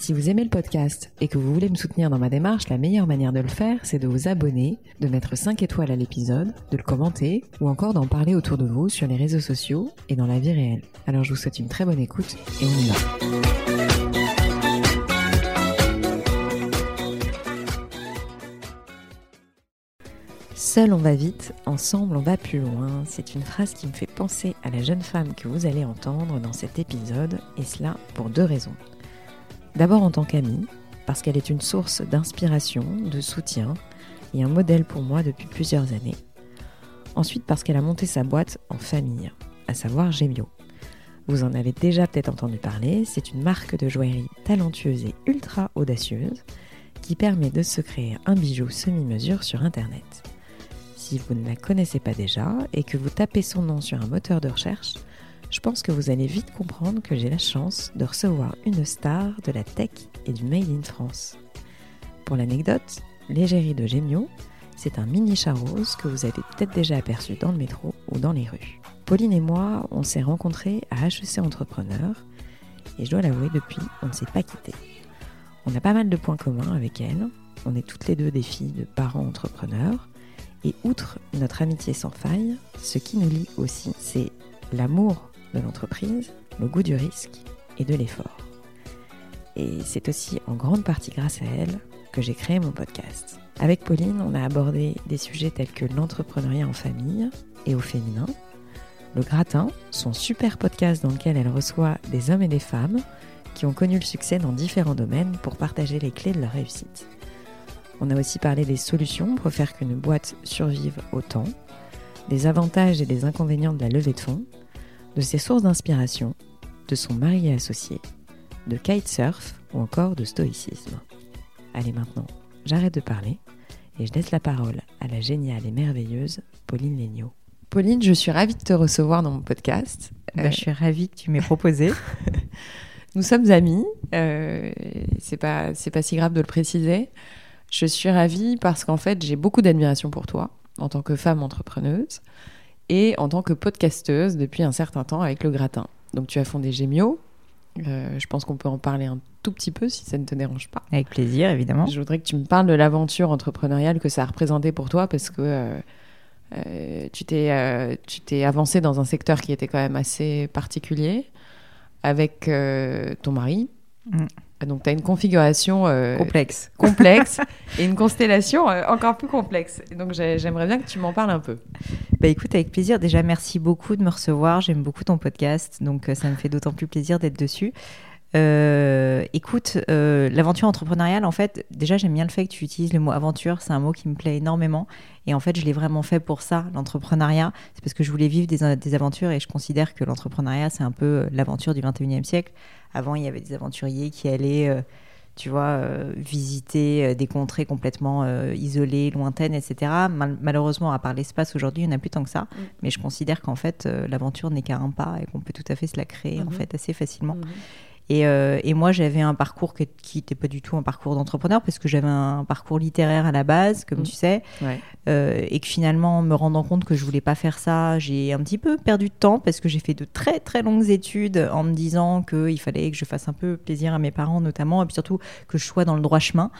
Si vous aimez le podcast et que vous voulez me soutenir dans ma démarche, la meilleure manière de le faire, c'est de vous abonner, de mettre 5 étoiles à l'épisode, de le commenter ou encore d'en parler autour de vous sur les réseaux sociaux et dans la vie réelle. Alors je vous souhaite une très bonne écoute et on y va. Seul on va vite, ensemble on va plus loin. C'est une phrase qui me fait penser à la jeune femme que vous allez entendre dans cet épisode, et cela pour deux raisons. D'abord en tant qu'amie, parce qu'elle est une source d'inspiration, de soutien et un modèle pour moi depuis plusieurs années. Ensuite parce qu'elle a monté sa boîte en famille, à savoir Gemio. Vous en avez déjà peut-être entendu parler, c'est une marque de joaillerie talentueuse et ultra audacieuse qui permet de se créer un bijou semi-mesure sur Internet. Si vous ne la connaissez pas déjà et que vous tapez son nom sur un moteur de recherche, je pense que vous allez vite comprendre que j'ai la chance de recevoir une star de la tech et du Made in France. Pour l'anecdote, l'égérie de Gemio, c'est un mini chat rose que vous avez peut-être déjà aperçu dans le métro ou dans les rues. Pauline et moi, on s'est rencontrés à HEC Entrepreneur et je dois l'avouer, depuis, on ne s'est pas quittés. On a pas mal de points communs avec elle. On est toutes les deux des filles de parents entrepreneurs. Et outre notre amitié sans faille, ce qui nous lie aussi, c'est l'amour de l'entreprise, le goût du risque et de l'effort. Et c'est aussi en grande partie grâce à elle que j'ai créé mon podcast. Avec Pauline, on a abordé des sujets tels que l'entrepreneuriat en famille et au féminin, le gratin, son super podcast dans lequel elle reçoit des hommes et des femmes qui ont connu le succès dans différents domaines pour partager les clés de leur réussite. On a aussi parlé des solutions pour faire qu'une boîte survive au temps, des avantages et des inconvénients de la levée de fonds, de ses sources d'inspiration, de son mari et associé, de kitesurf ou encore de stoïcisme. Allez maintenant, j'arrête de parler et je laisse la parole à la géniale et merveilleuse Pauline Legnaud. Pauline, je suis ravie de te recevoir dans mon podcast. Bah, je suis ravie que tu m'aies proposé. Nous sommes amis, euh, c'est pas c'est pas si grave de le préciser. Je suis ravie parce qu'en fait j'ai beaucoup d'admiration pour toi en tant que femme entrepreneuse et en tant que podcasteuse depuis un certain temps avec le gratin. Donc tu as fondé Gemio. Euh, je pense qu'on peut en parler un tout petit peu si ça ne te dérange pas. Avec plaisir, évidemment. Je voudrais que tu me parles de l'aventure entrepreneuriale que ça a représenté pour toi parce que euh, euh, tu t'es tu t'es avancé dans un secteur qui était quand même assez particulier avec ton mari. Mm. Donc, tu as une configuration euh, complexe, complexe et une constellation euh, encore plus complexe. donc, j'aimerais bien que tu m'en parles un peu. Bah, écoute, avec plaisir. Déjà, merci beaucoup de me recevoir. J'aime beaucoup ton podcast. Donc, euh, ça me fait d'autant plus plaisir d'être dessus. Écoute, l'aventure entrepreneuriale, en fait, déjà, j'aime bien le fait que tu utilises le mot aventure. C'est un mot qui me plaît énormément. Et en fait, je l'ai vraiment fait pour ça, l'entrepreneuriat. C'est parce que je voulais vivre des, des aventures et je considère que l'entrepreneuriat, c'est un peu l'aventure du 21e siècle. Avant, il y avait des aventuriers qui allaient, euh, tu vois, euh, visiter euh, des contrées complètement isolées, lointaines, etc. malheureusement, à part l'espace aujourd'hui, il n'y en a plus tant que ça. Mm. Mais je considère qu'en fait, l'aventure n'est qu'à un pas et qu'on peut tout à fait se la créer en mm-hmm. fait assez facilement. Mm-hmm. Euh, et, moi, j'avais un parcours qui n'était pas du tout un parcours d'entrepreneur, parce que j'avais un parcours littéraire à la base, comme mmh. tu sais. Euh, et que finalement, me rendant compte que je voulais pas faire ça, j'ai un petit peu perdu de temps, parce que j'ai fait de très très longues études en me disant qu'il fallait que je fasse un peu plaisir à mes parents, notamment, et puis surtout que je sois dans le droit chemin.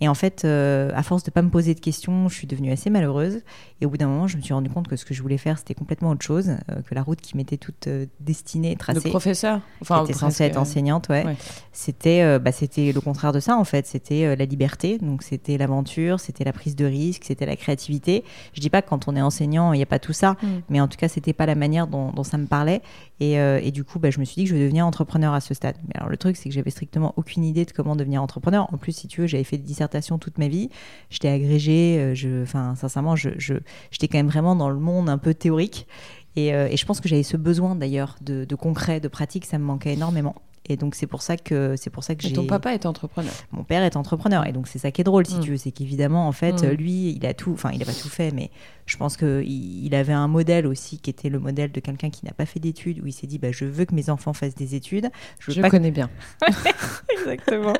Et en fait, euh, à force de pas me poser de questions, je suis devenue assez malheureuse. Et au bout d'un moment, je me suis rendu compte que ce que je voulais faire, c'était complètement autre chose, euh, que la route qui m'était toute euh, destinée, tracée. Le professeur Enfin, qui était censée être enseignante, ouais. C'était bah, c'était le contraire de ça, en fait. C'était la liberté, donc c'était l'aventure, c'était la prise de risque, c'était la créativité. Je dis pas que quand on est enseignant, il n'y a pas tout ça, mm. mais en tout cas, c'était pas la manière dont, dont, ça me parlait. Et, et du coup, bah, je me suis dit que je vais devenir entrepreneur à ce stade. Mais alors, le truc, c'est que j'avais strictement aucune idée de comment devenir entrepreneur. En plus, si tu veux, j'avais fait des dissertations toute ma vie. J'étais agrégée, euh, enfin, sincèrement, j'étais quand même vraiment dans le monde un peu théorique. Et, euh, et je pense que j'avais ce besoin d'ailleurs de, concret, de pratique, ça me manquait énormément. Et donc c'est pour ça que c'est pour ça que Et j'ai. ton papa est entrepreneur. Mon père est entrepreneur et donc c'est ça qui est drôle si Mm. tu veux, c'est qu'évidemment en fait Mm. lui il a tout, enfin il a pas tout fait, mais je pense que il avait un modèle aussi qui était le modèle de quelqu'un qui n'a pas fait d'études où il s'est dit bah je veux que mes enfants fassent des études, je veux Je pas connais bien. Exactement.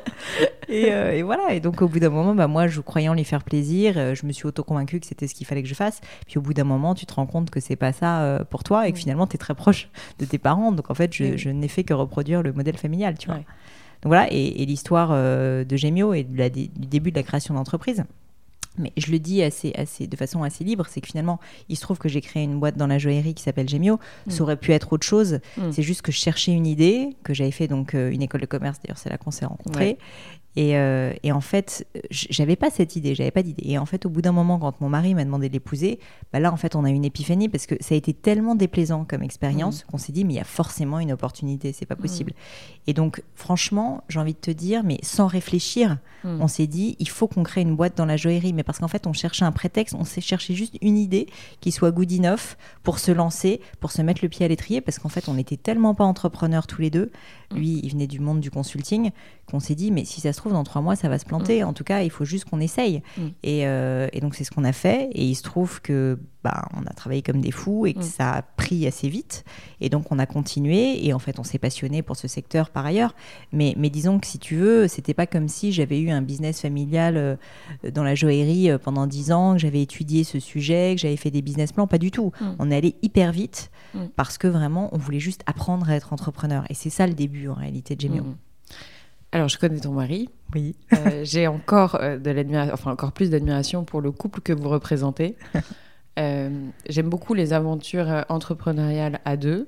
et, euh, et voilà. Et donc, au bout d'un moment, bah, moi, je croyant lui faire plaisir, euh, je me suis auto-convaincue que c'était ce qu'il fallait que je fasse. Puis, au bout d'un moment, tu te rends compte que c'est pas ça euh, pour toi et que Mm. finalement, tu es très proche de tes parents. Donc, en fait, je n'ai fait que reproduire le modèle familial, tu vois. Ouais. Donc, voilà. Et, et l'histoire euh, de Gemio et de la- du début de la création d'entreprise. Mais je le dis assez, assez, de façon assez libre, c'est que finalement, il se trouve que j'ai créé une boîte dans la joaillerie qui s'appelle Gemio. Mm. Ça aurait pu être autre chose. Mm. C'est juste que je cherchais une idée, que j'avais fait donc euh, une école de commerce, d'ailleurs c'est là qu'on s'est rencontrés. Ouais. Et, euh, et en fait, j'avais pas cette idée, j'avais pas d'idée. Et en fait, au bout d'un moment, quand mon mari m'a demandé de l'épouser, bah là, en fait, on a eu une épiphanie parce que ça a été tellement déplaisant comme expérience qu'on s'est dit, mais il y a forcément une opportunité, c'est pas possible. Et donc, franchement, j'ai envie de te dire, mais sans réfléchir, Mm. on s'est dit, il faut qu'on crée une boîte dans la joaillerie. Mais parce qu'en fait, on cherchait un prétexte, on s'est cherché juste une idée qui soit good enough pour se lancer, pour se mettre le pied à l'étrier. Parce qu'en fait, on n'était tellement pas entrepreneurs tous les deux. Lui, il venait du monde du consulting, qu'on s'est dit, mais si ça se trouve, dans trois mois, ça va se planter. En tout cas, il faut juste qu'on essaye. Mm. Et, euh, et donc, c'est ce qu'on a fait. Et il se trouve que bah, on a travaillé comme des fous et que Mm. ça a pris assez vite. Et donc, on a continué. Et en fait, on s'est passionné pour ce secteur par ailleurs. Mais, mais disons que si tu veux, c'était pas comme si j'avais eu un business familial euh, dans la joaillerie euh, pendant dix ans, que j'avais étudié ce sujet, que j'avais fait des business plans. Pas du tout. Mm. On est allé hyper vite Mm. parce que vraiment, on voulait juste apprendre à être entrepreneur. Et c'est ça le début en réalité de Gemio. Alors, je connais ton mari. Oui. Euh, J'ai encore euh, de l'admiration, enfin encore plus d'admiration pour le couple que vous représentez. Euh, J'aime beaucoup les aventures entrepreneuriales à deux.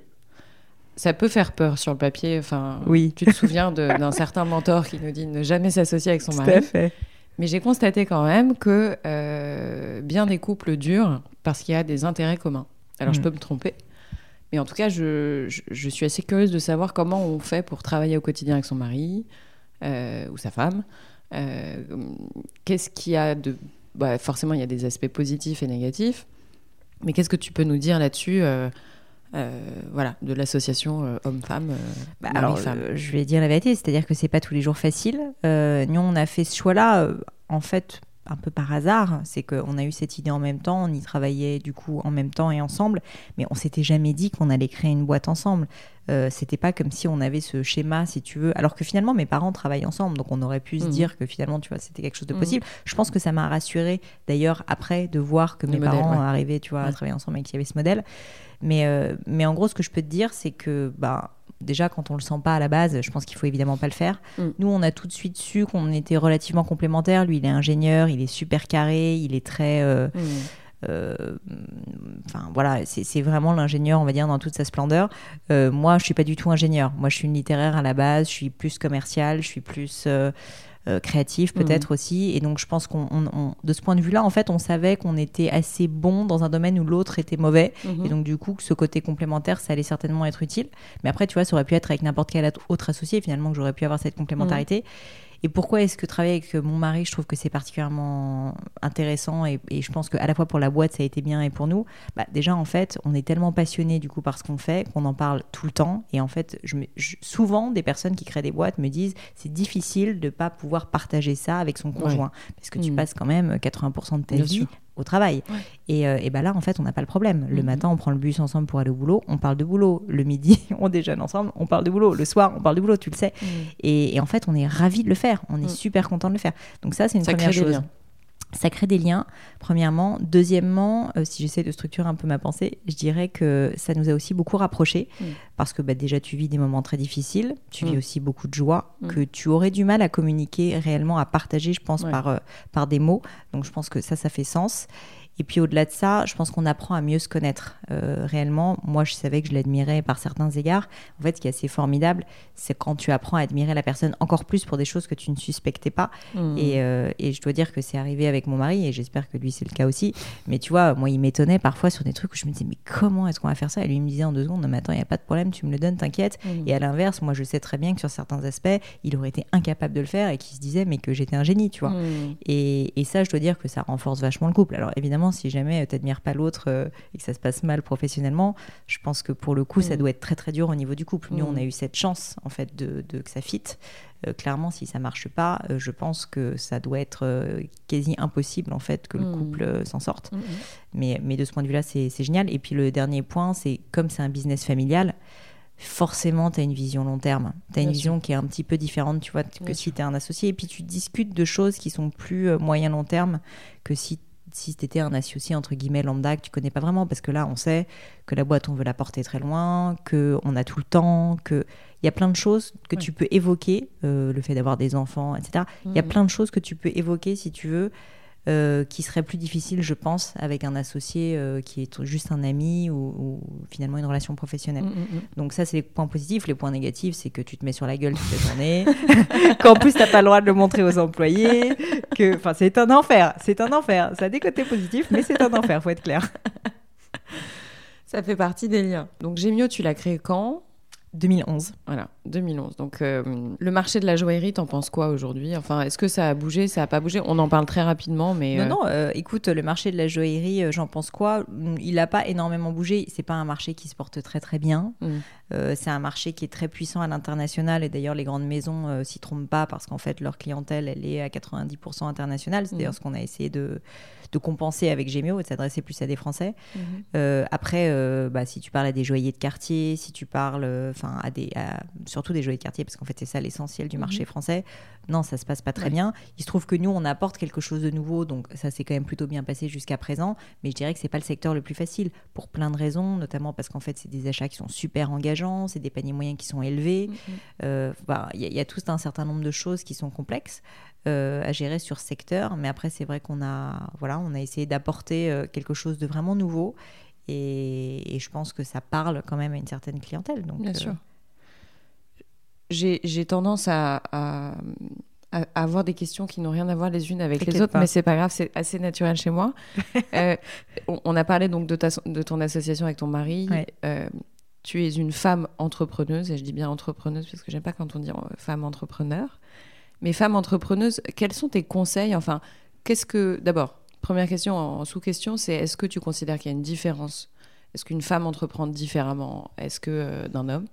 Ça peut faire peur sur le papier. Enfin, Oui. tu te souviens d'un certain mentor qui nous dit ne jamais s'associer avec son mari. fait. Mais j'ai constaté quand même que euh, bien des couples durent parce qu'il y a des intérêts communs. Alors je Mm. peux me tromper, mais en tout cas, je, je- je suis assez curieuse de savoir comment on fait pour travailler au quotidien avec son mari ou sa femme. Euh, qu'est-ce qu'il y a de... bah, forcément, il y a des aspects positifs et négatifs, mais qu'est-ce que tu peux nous dire là-dessus euh, euh, voilà, de l'association euh, homme-femme, euh, Bah, alors, euh, je vais dire la vérité, c'est-à-dire que c'est pas tous les jours facile. Euh, nous, on a fait ce choix-là, euh, en fait, un peu par hasard. C'est qu'on a eu cette idée en même temps, on y travaillait du coup en même temps et ensemble, mais on s'était jamais dit qu'on allait créer une boîte ensemble. Euh, c'était pas comme si on avait ce schéma, si tu veux. Alors que finalement, mes parents travaillent ensemble, donc on aurait pu se Mhm. dire que finalement, tu vois, c'était quelque chose de Mhm. possible. Je pense que ça m'a rassuré d'ailleurs après de voir que mes modèle, parents ouais. arrivaient, tu vois, à travailler ensemble et qu'il y avait ce modèle. Mais, euh, mais en gros, ce que je peux te dire, c'est que bah, déjà, quand on le sent pas à la base, je pense qu'il faut évidemment pas le faire. Mm. Nous, on a tout de suite su qu'on était relativement complémentaires. Lui, il est ingénieur, il est super carré, il est très. euh, Mm. euh, Enfin, voilà, c'est vraiment l'ingénieur, on va dire, dans toute sa splendeur. Euh, moi, je suis pas du tout ingénieur. Moi, je suis une littéraire à la base, je suis plus commercial, je suis plus. Euh, créatif peut-être aussi et donc je pense qu'on on- on- de ce point de vue là en fait on savait qu'on était assez bon dans un domaine où l'autre était mauvais Mhm. et donc, du coup, que ce côté complémentaire, ça allait certainement être utile. Mais après, tu vois, ça aurait pu être avec n'importe quel autre associé, finalement, que j'aurais pu avoir cette complémentarité. Et pourquoi est-ce que travailler avec mon mari, je trouve que c'est particulièrement intéressant et, et je pense qu'à la fois pour la boîte, ça a été bien et pour nous. Bah, déjà, en fait, on est tellement passionné du coup par ce qu'on fait qu'on en parle tout le temps. Et en fait, je, me- je- souvent, des personnes qui créent des boîtes me disent c'est difficile de pas pouvoir partager ça avec son conjoint parce que tu Mhm. passes quand même 80% de ta Bien vie sûr. Au travail. Ouais. Et, euh, et ben là, en fait, on n'a pas le problème. Le Mhm. matin, on prend le bus ensemble pour aller au boulot, on parle de boulot. Le midi, on déjeune ensemble, on parle de boulot. Le soir, on parle de boulot, tu le sais. Mm. Et, et en fait, on est ravis de le faire. On est Mm. super content de le faire. Donc ça, c'est une Ça première chose. Ça crée des liens, premièrement. Deuxièmement, euh, si j'essaie de structurer un peu ma pensée, je dirais que ça nous a aussi beaucoup rapprochés. Mm. Parce que bah, déjà, tu vis des moments très difficiles, tu vis Mm. aussi beaucoup de joie, Mm. que tu aurais du mal à communiquer réellement, à partager, je pense, Ouais. par, euh, par des mots. Donc je pense que ça, ça fait sens. Et puis au-delà de ça, je pense qu'on apprend à mieux se connaître euh, réellement. Moi, je savais que je l'admirais par certains égards. En fait, ce qui est assez formidable, c'est quand tu apprends à admirer la personne encore plus pour des choses que tu ne suspectais pas. Mm. Et, euh, et je dois dire que c'est arrivé avec mon mari, et j'espère que lui, c'est le cas aussi. Mais tu vois, moi, il m'étonnait parfois sur des trucs où je me disais, mais comment est-ce qu'on va faire ça? Et lui, il me disait en deux secondes, non, mais attends, il n'y a pas de problème, tu me le donnes, t'inquiète. Mm. Et à l'inverse, moi, je sais très bien que sur certains aspects, il aurait été incapable de le faire et qu'il se disait, mais que j'étais un génie, tu vois. Mm. Et, et ça, je dois dire que ça renforce vachement le couple. Alors évidemment, évidemment, si jamais tu n'admires pas l'autre et que ça se passe mal professionnellement, je pense que pour le coup, ça Mm. doit être très très dur au niveau du couple. Nous, Mm. on a eu cette chance en fait de, de- que ça fitte. Euh, clairement, si ça marche pas, euh, je pense que ça doit être euh, quasi impossible en fait que le Mm. couple euh, s'en sorte. Mhm. Mais, mais de ce point de vue-là, c'est c'est génial. Et puis le dernier point, c'est comme c'est un business familial, forcément, tu as une vision long terme. Tu as une vision qui est un petit peu différente, tu vois, que Bien si tu es un associé. Et puis tu discutes de choses qui sont plus euh, moyen-long terme que si si tu étais un associé entre guillemets lambda que tu connais pas vraiment parce que là on sait que la boîte on veut la porter très loin que on a tout le temps que il y a plein de choses que tu peux évoquer euh, le fait d'avoir des enfants etc il y a Mhm. plein de choses que tu peux évoquer si tu veux euh, qui seraient plus difficiles, je pense, avec un associé euh, qui est juste un ami ou, ou finalement une relation professionnelle. Mhm, mhm. Donc ça, c'est les points positifs. Les points négatifs, c'est que tu te mets sur la gueule toute la journée, qu'en plus, t'as pas le droit de le montrer aux employés, que, enfin, c'est un enfer. C'est un enfer. Ça a des côtés positifs, mais c'est un enfer, faut être clair. Ça fait partie des liens. Donc Gemio, tu l'as créé quand? 2011. Voilà, 2011. Donc euh, le marché de la joaillerie, t'en penses quoi aujourd'hui? Enfin, est-ce que ça a bougé? Ça a pas bougé? On en parle très rapidement, mais Non, euh, non, euh, écoute, le marché de la joaillerie, j'en pense quoi? Il n'a pas énormément bougé. C'est pas un marché qui se porte très très bien. Mm. C'est un marché qui est très puissant à l'international et d'ailleurs les grandes maisons s'y trompent pas parce qu'en fait leur clientèle elle est à 90% internationale. C'est d'ailleurs Mhm. ce qu'on a essayé de, de compenser avec Gemio et de s'adresser plus à des Français. Mhm. Euh, après, euh, bah, si tu parles à des joailliers de quartier, si tu parles, euh, enfin, à des, à- surtout des joailliers de quartier, parce qu'en fait, c'est ça l'essentiel du marché Mhm. français. Non, ça se passe pas très Ouais. bien. Il se trouve que nous, on apporte quelque chose de nouveau, donc ça s'est quand même plutôt bien passé jusqu'à présent. Mais je dirais que c'est pas le secteur le plus facile pour plein de raisons, notamment parce qu'en fait, c'est des achats qui sont super engageants, c'est des paniers moyens qui sont élevés. Mhm. Euh, bah, Il y, y a tout un certain nombre de choses qui sont complexes à gérer sur ce secteur. Mais après, c'est vrai qu'on a, voilà, on a essayé d'apporter euh, quelque chose de vraiment nouveau. Et, et je pense que ça parle quand même à une certaine clientèle. Donc, Bien euh, sûr. J'ai tendance à, à- avoir des questions qui n'ont rien à voir les unes avec les autres, pas. mais c'est pas grave, c'est assez naturel chez moi. Euh, on, a parlé donc de, ta, de ton association avec ton mari. Ouais. Euh, tu es une femme entrepreneuse, et je dis bien entrepreneuse parce que j'aime pas quand on dit euh, femme entrepreneur. Mais femme entrepreneuse, quels sont tes conseils? Enfin, qu'est-ce que. D'abord, première question en sous-question, c'est est-ce que tu considères qu'il y a une différence? Est-ce qu'une femme entreprend différemment Est-ce que euh, d'un homme?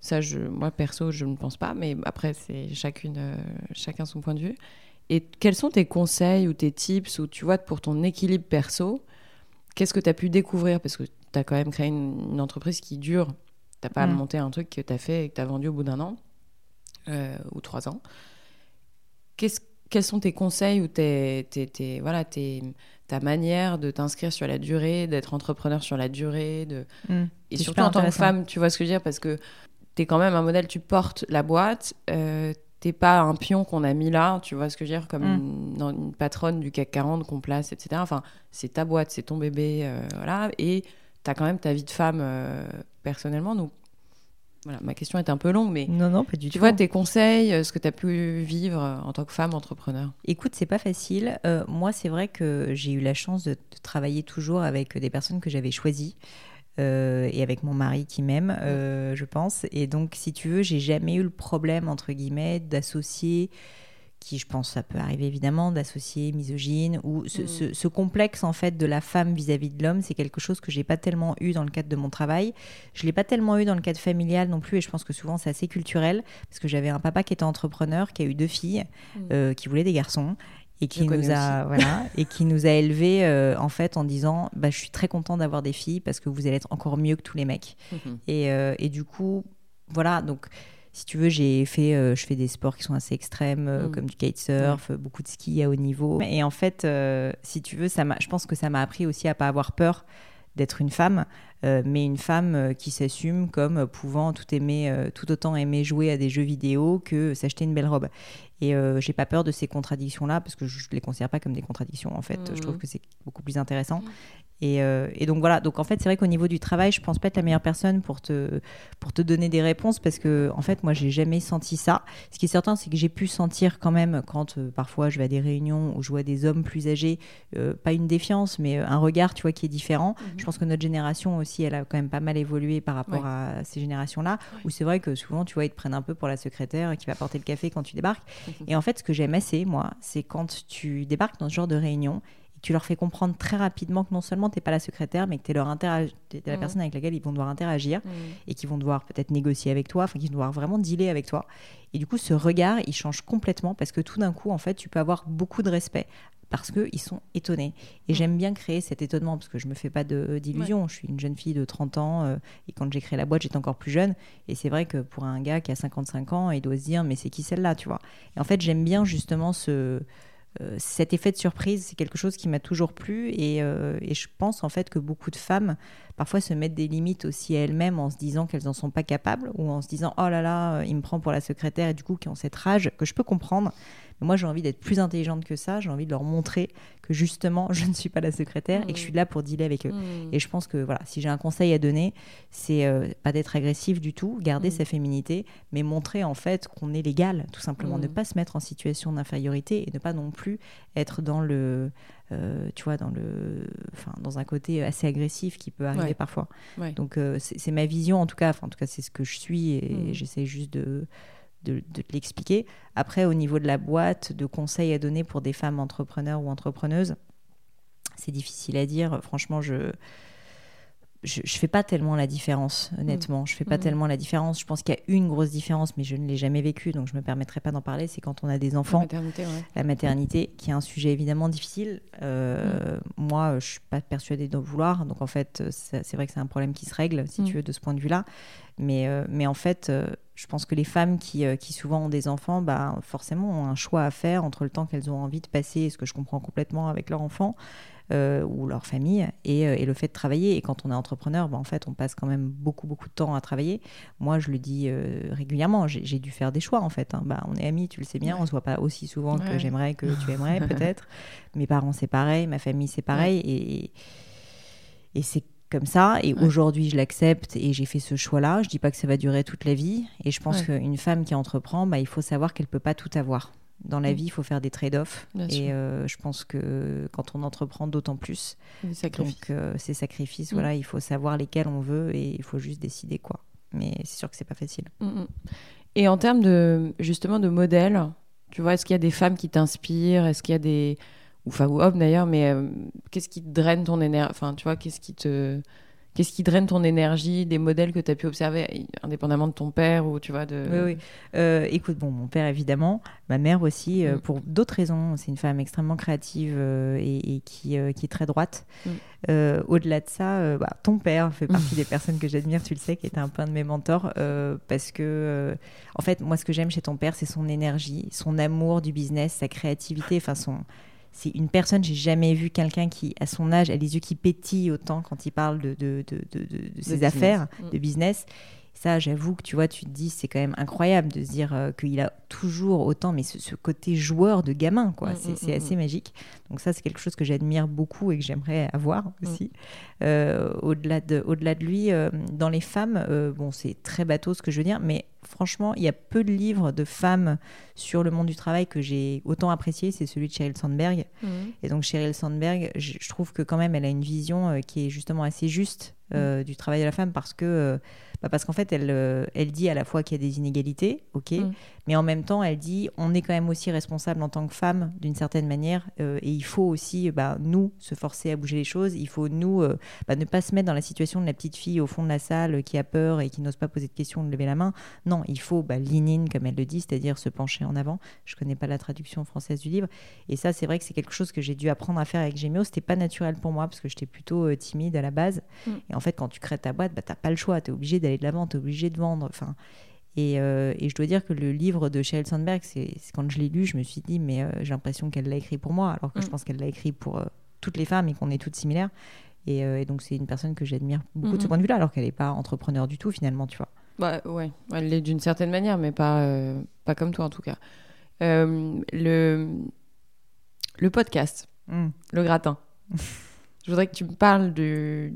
Ça, je, moi perso, je ne pense pas, mais après, c'est chacune, euh, chacun son point de vue. Et quels sont tes conseils ou tes tips ou tu vois pour ton équilibre perso? Qu'est-ce que tu as pu découvrir? Parce que tu as quand même créé une, une entreprise qui dure. Tu pas Mm. monté un truc que tu as fait et que tu as vendu au bout d'un an euh, ou trois ans. Quels sont tes conseils ou tes, tes- tes- voilà, tes- ta manière de t'inscrire sur la durée, d'être entrepreneur sur la durée de... hmm, Et surtout en tant que femme, tu vois ce que je veux dire? Parce que tu es quand même un modèle, tu portes la boîte, euh, t'es pas un pion qu'on a mis là, tu vois ce que je veux dire? Comme Mm. une, dans une patronne du CAC 40 qu'on place, etc. Enfin, c'est ta boîte, c'est ton bébé, euh, voilà. Et tu as quand même ta vie de femme euh, personnellement. Donc, voilà, ma question est un peu longue, mais Non, non, pas du tu tout. vois tes conseils, euh, ce que tu as pu vivre euh, en tant que femme entrepreneur? Écoute, c'est pas facile. Euh, moi, c'est vrai que j'ai eu la chance de, de travailler toujours avec des personnes que j'avais choisies. euh, et avec mon mari qui m'aime, euh, je pense. Et donc, si tu veux, j'ai jamais eu le problème, entre guillemets, d'associer, qui je pense ça peut arriver évidemment, d'associer misogyne, ou ce, Mm. ce- ce complexe en fait de la femme vis-à-vis de l'homme, c'est quelque chose que j'ai pas tellement eu dans le cadre de mon travail. Je l'ai pas tellement eu dans le cadre familial non plus, et je pense que souvent c'est assez culturel, parce que j'avais un papa qui était entrepreneur, qui a eu deux filles, euh, qui voulait des garçons et qui Mm. Je nous a voilà et qui nous a élevés euh, en fait en disant bah, je suis très content d'avoir des filles parce que vous allez être encore mieux que tous les mecs et, euh, et du coup voilà donc si tu veux j'ai fait euh, je fais des sports qui sont assez extrêmes euh, Mm. comme du kitesurf beaucoup de ski à haut niveau. Et en fait euh, si tu veux ça m'a je pense que ça m'a appris aussi à pas avoir peur d'être une femme, euh, mais une femme euh, qui s'assume comme pouvant tout aimer, euh, tout autant aimer jouer à des jeux vidéo que s'acheter une belle robe. Et euh, j'ai pas peur de ces contradictions-là parce que je les considère pas comme des contradictions. En fait, je trouve que c'est beaucoup plus intéressant. Et, euh, et donc voilà. Donc en fait, c'est vrai qu'au niveau du travail, je pense pas être la meilleure personne pour te pour te donner des réponses parce que en fait, moi, j'ai jamais senti ça. Ce qui est certain, c'est que j'ai pu sentir quand même quand euh, parfois je vais à des réunions où je vois des hommes plus âgés, euh, pas une défiance, mais un regard, tu vois, qui est différent. Je pense que notre génération aussi, elle a quand même pas mal évolué par rapport à ces générations-là, où c'est vrai que souvent, tu vois, ils te prennent un peu pour la secrétaire qui va porter le café quand tu débarques. Et en fait, ce que j'aime assez, moi, c'est quand tu débarques dans ce genre de réunion tu leur fais comprendre très rapidement que non seulement tu n'es pas la secrétaire, mais que tu es, leur la Mhm. personne avec laquelle ils vont devoir interagir Mm. et qui vont devoir peut-être négocier avec toi, enfin qui vont devoir vraiment dealer avec toi. Et du coup, ce regard, il change complètement parce que tout d'un coup, en fait, tu peux avoir beaucoup de respect parce qu'ils sont étonnés. Et Mm. j'aime bien créer cet étonnement parce que je me fais pas de- d'illusions. Je suis une jeune fille de 30 ans euh, et quand j'ai créé la boîte, j'étais encore plus jeune. Et c'est vrai que pour un gars qui a 55 ans, il doit se dire mais c'est qui celle-là, tu vois? Et en fait, j'aime bien justement ce euh, cet effet de surprise, c'est quelque chose qui m'a toujours plu et, euh, et je pense en fait que beaucoup de femmes parfois se mettent des limites aussi à elles-mêmes en se disant qu'elles n'en sont pas capables ou en se disant oh là là, euh, il me prend pour la secrétaire et du coup qui ont cette rage que je peux comprendre. Mais moi j'ai envie d'être plus intelligente que ça, j'ai envie de leur montrer que justement je ne suis pas la secrétaire et que je suis là pour dealer avec eux. Mm. Et je pense que voilà, si j'ai un conseil à donner, c'est euh, pas d'être agressif du tout, garder Mm. sa féminité, mais montrer en fait qu'on est légal, tout simplement, Mm. ne pas se mettre en situation d'infériorité et ne pas non plus être dans le, euh, tu vois, dans le, enfin, dans un côté assez agressif qui peut arriver Ouais. parfois. Ouais. Donc euh, c'est ma vision en tout cas, enfin en tout cas c'est ce que je suis et Mm. j'essaie juste de de, l'expliquer. Après, au niveau de la boîte, de conseils à donner pour des femmes entrepreneurs ou entrepreneuses, c'est difficile à dire. Franchement, je je, je fais pas tellement la différence, honnêtement. Je fais pas Mhm. tellement la différence. Je pense qu'il y a une grosse différence, mais je ne l'ai jamais vécue, donc je me permettrai pas d'en parler. C'est quand on a des La enfants, maternité, ouais. la maternité, qui est un sujet évidemment difficile. Euh, Moi, je suis pas persuadée d'en vouloir, donc en fait, c'est vrai que c'est un problème qui se règle, si Mm. tu veux, de ce point de vue-là. Mais, euh, mais en fait, euh, je pense que les femmes qui, qui souvent ont des enfants, bah, forcément ont un choix à faire entre le temps qu'elles ont envie de passer, ce que je comprends complètement avec leur enfant euh, ou leur famille, et, euh, et le fait de travailler. Et quand on est entrepreneur, bah, en fait, on passe quand même beaucoup, beaucoup de temps à travailler. Moi, je le dis euh, régulièrement, j'ai dû faire des choix, en fait. hein. Bah, on est amis, tu le sais bien, Ouais. on se voit pas aussi souvent que j'aimerais, que tu aimerais, peut-être. Mes parents, c'est pareil, ma famille, c'est pareil. Et, et c'est comme ça. Et Ouais. aujourd'hui, je l'accepte et j'ai fait ce choix-là. Je dis pas que ça va durer toute la vie. Et je pense Ouais. qu'une femme qui entreprend, bah, il faut savoir qu'elle peut pas tout avoir. Dans la Mm. vie, il faut faire des trade-offs. Et euh, je pense que quand on entreprend, d'autant plus. Des sacrifices. Donc, euh, ces sacrifices, Mm. voilà, il faut savoir lesquels on veut et il faut juste décider quoi. Mais c'est sûr que c'est pas facile. Mm. Et en termes de justement de modèles, tu vois, est-ce qu'il y a des femmes qui t'inspirent? Est-ce qu'il y a des ou ou hommes d'ailleurs, mais euh, qu'est-ce qui te draine ton énergie Enfin, tu vois, qu'est-ce qui te qu'est-ce qui draine ton énergie Des modèles que tu as pu observer, indépendamment de ton père ou tu vois de. Oui, oui. Euh, écoute, bon, mon père évidemment, ma mère aussi, euh, Mm. pour d'autres raisons. C'est une femme extrêmement créative euh, et, et qui, qui est très droite. Mm. Au-delà de ça, bah, ton père fait partie des personnes que j'admire, tu le sais, qui était un peu un de mes mentors, parce que, en fait, moi, ce que j'aime chez ton père, c'est son énergie, son amour du business, sa créativité, enfin son. C'est une personne, j'ai jamais vu quelqu'un qui, à son âge, a les yeux qui pétillent autant quand il parle de, de, de, de, de- de ses business. affaires, Mm. de business. Ça, j'avoue que tu vois, tu te dis, c'est quand même incroyable de se dire euh, qu'il a toujours autant, mais ce, ce côté joueur de gamin, quoi. Mm, c'est mm, mm, assez magique. Donc ça, c'est quelque chose que j'admire beaucoup et que j'aimerais avoir aussi. Euh, au-delà de, au-delà de lui, euh, dans les femmes, bon, c'est très bateau ce que je veux dire, mais franchement, il y a peu de livres de femmes sur le monde du travail que j'ai autant apprécié. C'est celui de Sheryl Sandberg. Et donc Sheryl Sandberg, je, trouve que quand même elle a une vision qui est justement assez juste euh, du travail de la femme parce que euh, bah, parce qu'en fait elle euh, elle dit à la fois qu'il y a des inégalités, ok, Mm. mais en même temps elle dit on est quand même aussi responsable en tant que femme d'une certaine manière euh, et il faut aussi bah, nous se forcer à bouger les choses, il faut nous euh, bah, ne pas se mettre dans la situation de la petite fille au fond de la salle qui a peur et qui n'ose pas poser de questions, de lever la main. Non, il faut bah, lean in comme elle le dit, c'est-à-dire se pencher en avant. Je connais pas la traduction française du livre. Et ça, c'est vrai que c'est quelque chose que j'ai dû apprendre à faire avec Gémeo. C'était pas naturel pour moi parce que j'étais plutôt euh, timide à la base. Mm. Et en fait, quand tu crées ta boîte, bah, t'as pas le choix. Tu es obligé d'aller de l'avant, tu es obligé de vendre. Enfin, et, euh, et je dois dire que le livre de Sheryl Sandberg, c'est quand je l'ai lu, je me suis dit, mais euh, j'ai l'impression qu'elle l'a écrit pour moi, alors que je Mm. pense qu'elle l'a écrit pour euh, toutes les femmes et qu'on est toutes similaires. Et, et donc, c'est une personne que j'admire beaucoup de ce Mhm. point de vue-là, alors qu'elle n'est pas entrepreneur du tout, finalement, tu vois. Bah ouais, elle l'est d'une certaine manière, mais pas, pas comme toi en tout cas. Le, le podcast, Mm. le gratin. Je voudrais que tu me parles de,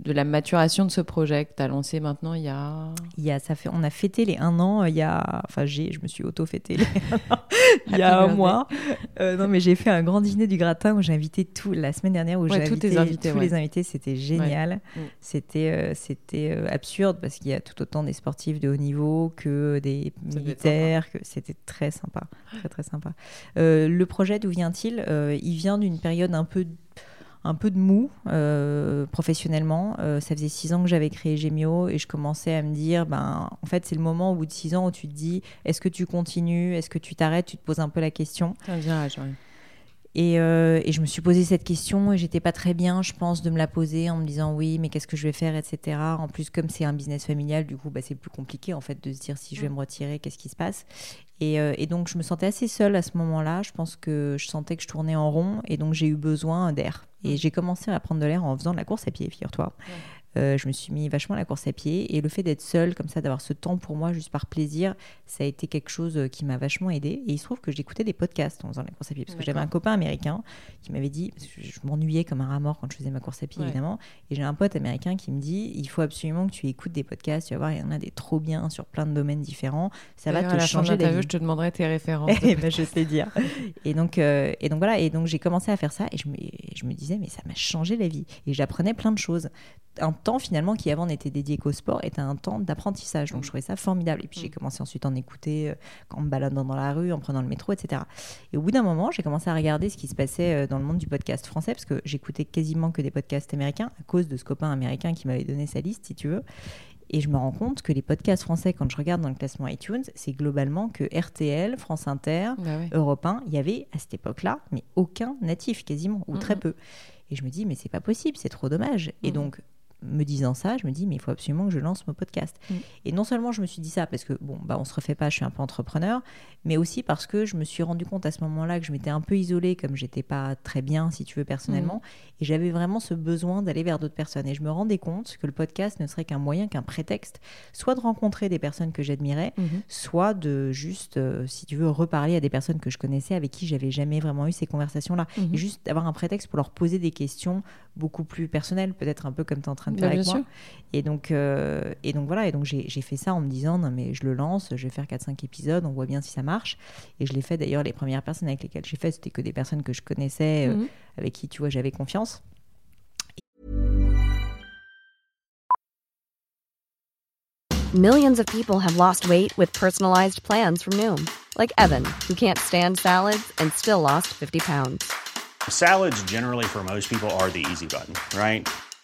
de la maturation de ce projet que tu as lancé maintenant il y a... Il y a ça fait, on a fêté les un an, il y a... Enfin, j'ai, je me suis auto-fêté il y a un mois. Euh, non, mais j'ai fait un grand dîner du gratin où j'ai invité tout, la semaine dernière, où j'ai invité invités, tous les invités, c'était génial. Mm. C'était, euh, c'était absurde parce qu'il y a tout autant des sportifs de haut niveau que des militaires, que c'était très sympa. Très, très sympa. le projet, d'où vient-il? Il vient d'une période un peu un peu de mou euh, professionnellement. Euh, ça faisait six ans que j'avais créé Gemio et je commençais à me dire, ben, en fait, c'est le moment au bout de six ans où tu te dis, est-ce que tu continues, est-ce que tu t'arrêtes, tu te poses un peu la question. Et, euh, et, je me suis posé cette question et j'étais pas très bien, je pense, de me la poser en me disant oui, mais qu'est-ce que je vais faire, etc. En plus, comme c'est un business familial, du coup, bah, c'est plus compliqué en fait de se dire si je vais mm. me retirer, qu'est-ce qui se passe. Euh, et, donc, je me sentais assez seule à ce moment-là. Je pense que je sentais que je tournais en rond et donc j'ai eu besoin d'air. Et j'ai commencé à prendre de l'air en faisant de la course à pied, figure-toi. Euh, je me suis mis vachement à la course à pied et le fait d'être seule comme ça, d'avoir ce temps pour moi juste par plaisir, ça a été quelque chose euh, qui m'a vachement aidé. Et il se trouve que j'écoutais des podcasts en faisant la course à pied parce que j'avais un copain américain qui m'avait dit, je m'ennuyais comme un rat mort quand je faisais ma course à pied évidemment, et j'ai un pote américain qui me dit, il faut absolument que tu écoutes des podcasts, tu vas voir, il y en a des trop bien sur plein de domaines différents, ça va te changer la vie. Je te demanderai tes références. Eh ben, je sais dire. et donc, euh, et donc voilà, et donc j'ai commencé à faire ça et je me, je me disais, mais ça m'a changé la vie. Et j'apprenais plein de choses un temps finalement qui avant n'était dédié qu'au sport était un temps d'apprentissage. Donc je trouvais ça formidable. Et puis j'ai mm. commencé ensuite à en écouter euh, en me baladant dans la rue, en prenant le métro, etc. Et au bout d'un moment, j'ai commencé à regarder ce qui se passait euh, dans le monde du podcast français parce que j'écoutais quasiment que des podcasts américains à cause de ce copain américain qui m'avait donné sa liste, si tu veux. Et je me rends compte que les podcasts français, quand je regarde dans le classement iTunes, c'est globalement que RTL, France Inter, bah Europe 1, il y avait à cette époque-là, mais aucun natif quasiment, ou très peu. Et je me dis, mais c'est pas possible, c'est trop dommage. Et donc, me disant ça, je me dis, mais il faut absolument que je lance mon podcast. Mm. Et non seulement je me suis dit ça, parce que, bon, bah, on se refait pas, je suis un peu entrepreneur, mais aussi parce que je me suis rendu compte à ce moment-là que je m'étais un peu isolée, comme j'étais pas très bien, si tu veux, personnellement, mm. et j'avais vraiment ce besoin d'aller vers d'autres personnes. Et je me rendais compte que le podcast ne serait qu'un moyen, qu'un prétexte, soit de rencontrer des personnes que j'admirais, mm-hmm. soit de juste, euh, si tu veux, reparler à des personnes que je connaissais, avec qui j'avais jamais vraiment eu ces conversations-là. Mm-hmm. Et juste d'avoir un prétexte pour leur poser des questions beaucoup plus personnelles, peut-être un peu comme tu es en train de faire avec moi. Et donc, euh, et donc voilà, et donc j'ai fait ça en me disant, non mais je le lance, je vais faire 4-5 épisodes, on voit bien si ça marche. Et je l'ai fait d'ailleurs, les premières personnes avec lesquelles j'ai fait, c'était que des personnes que je connaissais, euh, mhm. avec qui, tu vois, j'avais confiance. Millions of people have lost weight with personalized plans from Noom. Like Evan, who can't stand salads and still lost 50 pounds. Salads generally for most people are the easy button, right?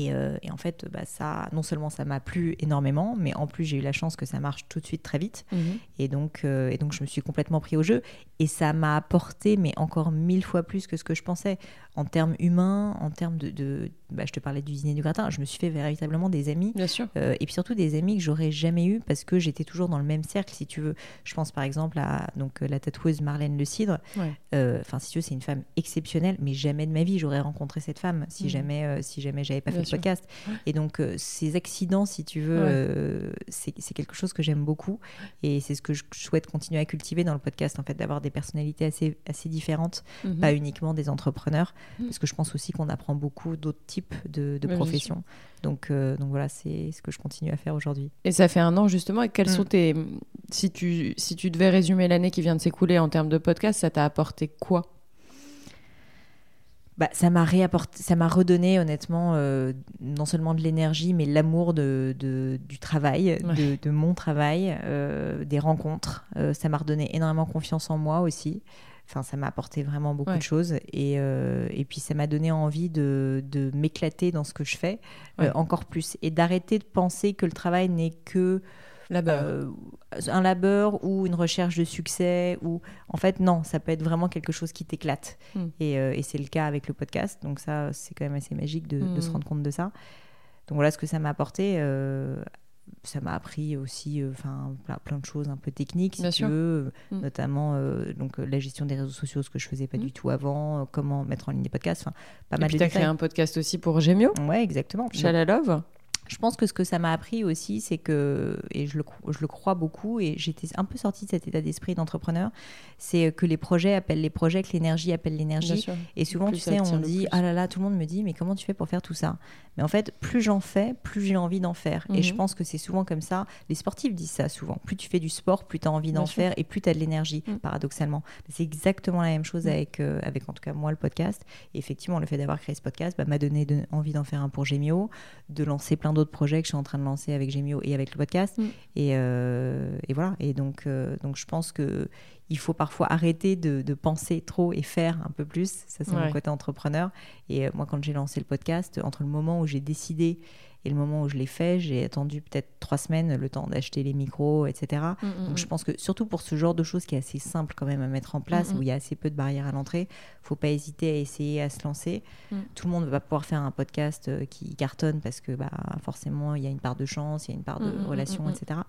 Et, euh, et, en fait, bah, ça, non seulement ça m'a plu énormément, mais en plus j'ai eu la chance que ça marche tout de suite très vite. Et donc, euh, et donc je me suis complètement pris au jeu. Et ça m'a apporté, mais encore mille fois plus que ce que je pensais, en termes humains, en termes de, de bah, je te parlais du dîner du gratin, je me suis fait véritablement des amis. Bien sûr. Euh, et puis surtout des amis que j'aurais jamais eu parce que j'étais toujours dans le même cercle, si tu veux. Je pense par exemple à donc, la tatoueuse Marlène Le Cidre. Euh, enfin, si tu veux, c'est une femme exceptionnelle, mais jamais de ma vie j'aurais rencontré cette femme si mhm. jamais, euh, si jamais j'avais pas fait le podcast. Et donc, ces accidents, si tu veux, c'est quelque chose que j'aime beaucoup. Et c'est ce que je souhaite continuer à cultiver dans le podcast, en fait, d'avoir des personnalités assez, assez différentes, mhm. pas uniquement des entrepreneurs, mhm. parce que je pense aussi qu'on apprend beaucoup d'autres types de, professions. Donc, euh, donc voilà, c'est ce que je continue à faire aujourd'hui. Et ça fait un an justement. Et quels mm. sont tes. Si tu, si tu devais résumer l'année qui vient de s'écouler en termes de podcast, ça t'a apporté quoi? Bah, ça m'a réapporté, ça m'a redonné honnêtement euh, non seulement de l'énergie, mais l'amour de, du travail, de, mon travail, euh, des rencontres. Euh, ça m'a redonné énormément confiance en moi aussi. Enfin, ça m'a apporté vraiment beaucoup de choses et, et, puis ça m'a donné envie de, de m'éclater dans ce que je fais encore plus et d'arrêter de penser que le travail n'est que euh, un labeur ou une recherche de succès ou en fait non ça peut être vraiment quelque chose qui t'éclate. Hmm. euh, et, c'est le cas avec le podcast donc ça c'est quand même assez magique de, se hmm. rendre compte de ça. Donc voilà ce que ça m'a apporté euh, ça m'a appris aussi enfin plein, plein, de choses un peu techniques si Bien tu sûr. veux, Mm. notamment donc la gestion des réseaux sociaux ce que je faisais pas Mm. du tout avant comment mettre en ligne des podcasts enfin pas Et mal de t'as créé détails un podcast aussi pour Gemio, ouais exactement Chalalove. Je pense que ce que ça m'a appris aussi, c'est que, et je le, je le crois beaucoup, et j'étais un peu sortie de cet état d'esprit d'entrepreneur, c'est que les projets appellent les projets, que l'énergie appelle l'énergie. Et souvent, Plus tu sais, on dit, ah là là, tout le monde me dit, mais comment tu fais pour faire tout ça? Mais en fait, plus j'en fais, plus j'ai envie d'en faire. Et je Mhm. pense que c'est souvent comme ça. Les sportifs disent ça souvent. Plus tu fais du sport, plus tu as envie d'en faire et plus tu as de l'énergie, Mhm. paradoxalement. C'est exactement la même chose Mhm. avec, euh, avec, en tout cas, moi, le podcast. Et effectivement, le fait d'avoir créé ce podcast bah, m'a donné de- envie d'en faire un pour Gemio, de lancer plein d'autres projets que je suis en train de lancer avec Gemio et avec le podcast. Mm. Et, euh, et voilà. Et donc, euh, donc, je pense que il faut parfois arrêter de, de penser trop et faire un peu plus. Ça, c'est Ouais. mon côté entrepreneur. Et euh, moi, quand j'ai lancé le podcast, entre le moment où j'ai décidé et le moment où je l'ai fait, j'ai attendu peut-être trois semaines, le temps d'acheter les micros, etc. Mm, Donc je pense que surtout pour ce genre de choses qui est assez simple quand même à mettre en place, où il y a assez peu de barrières à l'entrée, faut pas hésiter à essayer à se lancer. Mm. Tout le monde ne va pas pouvoir faire un podcast euh, qui cartonne parce que bah, forcément il y a une part de chance, il y a une part de relation, etc.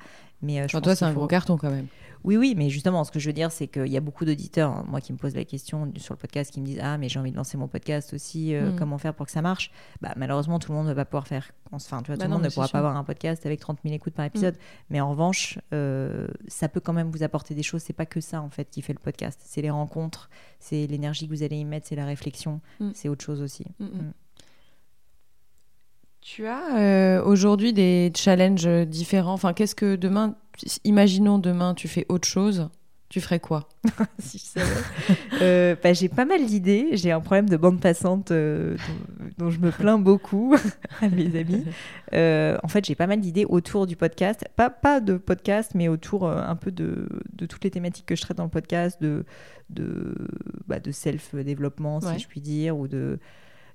Mais euh, je Enfin, pense toi, c'est un faut- gros carton quand même. oui, oui, mais justement, ce que je veux dire, c'est qu'il y a beaucoup d'auditeurs, hein, moi, qui me posent la question sur le podcast, qui me disent Ah, mais j'ai envie de lancer mon podcast aussi, euh, Mm. comment faire pour que ça marche? Bah, Malheureusement, tout le monde ne va pas pouvoir faire. Enfin, tu vois, Bah tout le monde ne pourra sûr. pas avoir un podcast avec 30 000 écoutes par épisode. Mais en revanche, euh, ça peut quand même vous apporter des choses. C'est pas que ça, en fait, qui fait le podcast. C'est les rencontres, c'est l'énergie que vous allez y mettre, c'est la réflexion, Mm. c'est autre chose aussi. Mm, mm. Mm. Tu as euh, aujourd'hui des challenges différents. Enfin, qu'est-ce que demain, imaginons demain, tu fais autre chose, tu ferais quoi si je savais. Euh, bah, j'ai pas mal d'idées. J'ai un problème de bande passante euh, dont, dont je me plains beaucoup à mes amis. Euh, en fait, j'ai pas mal d'idées autour du podcast. Pas, pas de podcast, mais autour un peu de, de toutes les thématiques que je traite dans le podcast, de, de, bah, de self-développement, Ouais. si je puis dire, ou de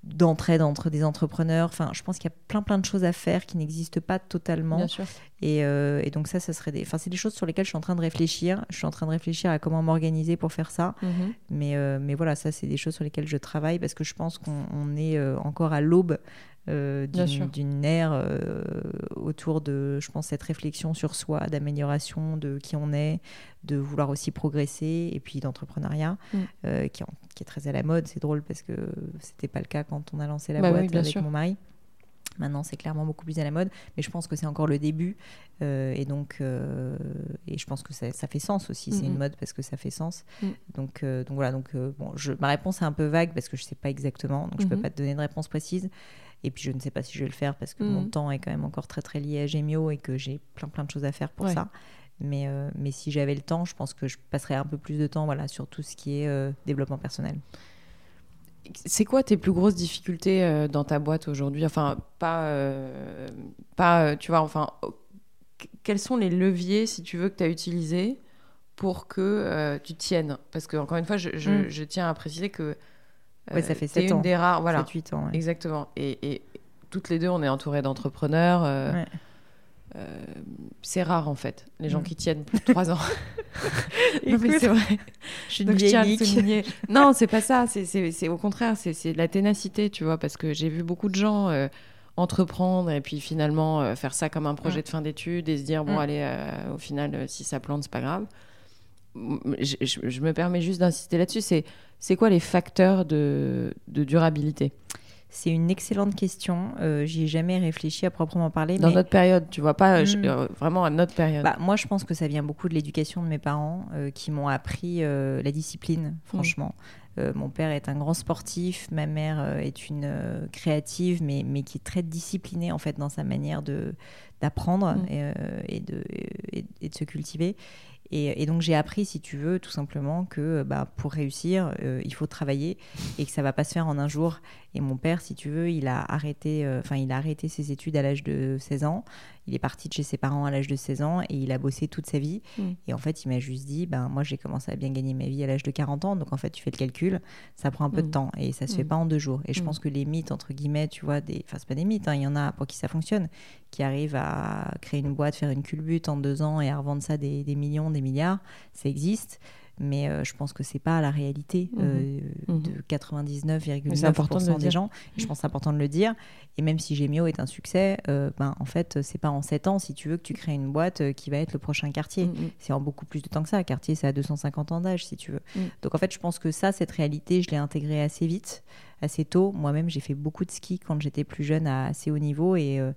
d'entraide entre des entrepreneurs. Enfin, je pense qu'il y a plein plein de choses à faire qui n'existent pas totalement. Bien sûr. Et, euh, et donc ça, ça serait des... Enfin, c'est des choses sur lesquelles je suis en train de réfléchir. Je suis en train de réfléchir à comment m'organiser pour faire ça. Mhm. Mais, euh, mais voilà, ça, c'est des choses sur lesquelles je travaille parce que je pense qu'on on est euh, encore à l'aube euh, d'une ère euh, autour de, je pense, cette réflexion sur soi, d'amélioration de qui on est, de vouloir aussi progresser et puis d'entrepreneuriat Mm. euh, qui, est très à la mode. C'est drôle parce que c'était pas le cas quand on a lancé la Bah boîte bien avec sûr. mon mari. Maintenant, c'est clairement beaucoup plus à la mode, mais je pense que c'est encore le début. euh, et donc, euh, et je pense que ça, ça fait sens aussi. C'est une mode parce que ça fait sens. Mm. Donc, euh, donc voilà. Donc, bon, je, ma réponse est un peu vague parce que je sais pas exactement. Donc, je peux Mhm. pas te donner de réponse précise. Et puis, je ne sais pas si je vais le faire parce que mon Mhm. temps est quand même encore très très lié à Gemio et que j'ai plein plein de choses à faire pour Ouais. ça. Mais, euh, mais si j'avais le temps, je pense que je passerais un peu plus de temps voilà, sur tout ce qui est euh, développement personnel. C'est quoi tes plus grosses difficultés euh, dans ta boîte aujourd'hui? Enfin, pas, pas, tu vois, enfin, oh, qu- quels sont les leviers, si tu veux, que tu as utilisés pour que tu tiennes? Parce que encore une fois, je, je- Mm. je tiens à préciser que Ouais, ça fait t'es sept une ans. des rares, voilà, 7-8 ans. ouais. exactement. Et, et toutes les deux, on est entourées d'entrepreneurs. euh, Ouais. euh, c'est rare en fait, les gens qui tiennent plus de trois ans. non, mais c'est vrai. Je suis Donc, une je. Non, c'est pas ça. C'est- au contraire, c'est de la ténacité, tu vois, parce que j'ai vu beaucoup de gens euh, entreprendre et puis finalement euh, faire ça comme un projet de fin d'études et se dire, bon, Mm. allez, euh, au final, euh, si ça plante, c'est pas grave. Je, je- je me permets juste d'insister là-dessus. C'est c'est quoi les facteurs de, de durabilité? C'est une excellente question. Euh, J'y ai jamais réfléchi à proprement parler. dans mais... notre période, tu vois, pas Mm. je- euh, vraiment à notre période. Bah, moi, je pense que ça vient beaucoup de l'éducation de mes parents euh, qui m'ont appris euh, la discipline, franchement. Euh, mon père est un grand sportif, ma mère est une créative, mais, mais qui est très disciplinée en fait dans sa manière de d'apprendre Mm. et, et de, et, et de se cultiver. Et, et donc j'ai appris, si tu veux, tout simplement que bah, pour réussir, euh, il faut travailler et que ça va pas se faire en un jour. Et mon père, si tu veux, il a arrêté, euh, enfin il a arrêté ses études à l'âge de 16 ans. Il est parti de chez ses parents à l'âge de 16 ans et il a bossé toute sa vie. Mm. Et en fait, il m'a juste dit, ben moi j'ai commencé à bien gagner ma vie à l'âge de 40 ans, donc en fait tu fais le calcul, ça prend un peu de Mm. temps et ça se fait Mm. pas en deux jours. Et je pense que les mythes entre guillemets, tu vois, des, enfin c'est pas des mythes, hein, il y en a pour qui ça fonctionne, qui arrivent à créer une boîte, faire une culbute en deux ans et à revendre ça des, des millions, des milliards, ça existe. Mais euh, je pense que c'est pas la réalité Mhm. euh, Mhm. de Mais c'est 99,9% important de le des gens. Et je pense c'est important de le dire. Et même si Gemio est un succès, euh, ben, en fait, c'est pas en 7 ans, si tu veux, que tu crées une boîte euh, qui va être le prochain quartier. Mm. C'est en beaucoup plus de temps que ça. Quartier, c'est à 250 ans d'âge, si tu veux. Donc en fait, je pense que ça, cette réalité, je l'ai intégrée assez vite, assez tôt. Moi-même, j'ai fait beaucoup de ski quand j'étais plus jeune à assez haut niveau. Et, euh,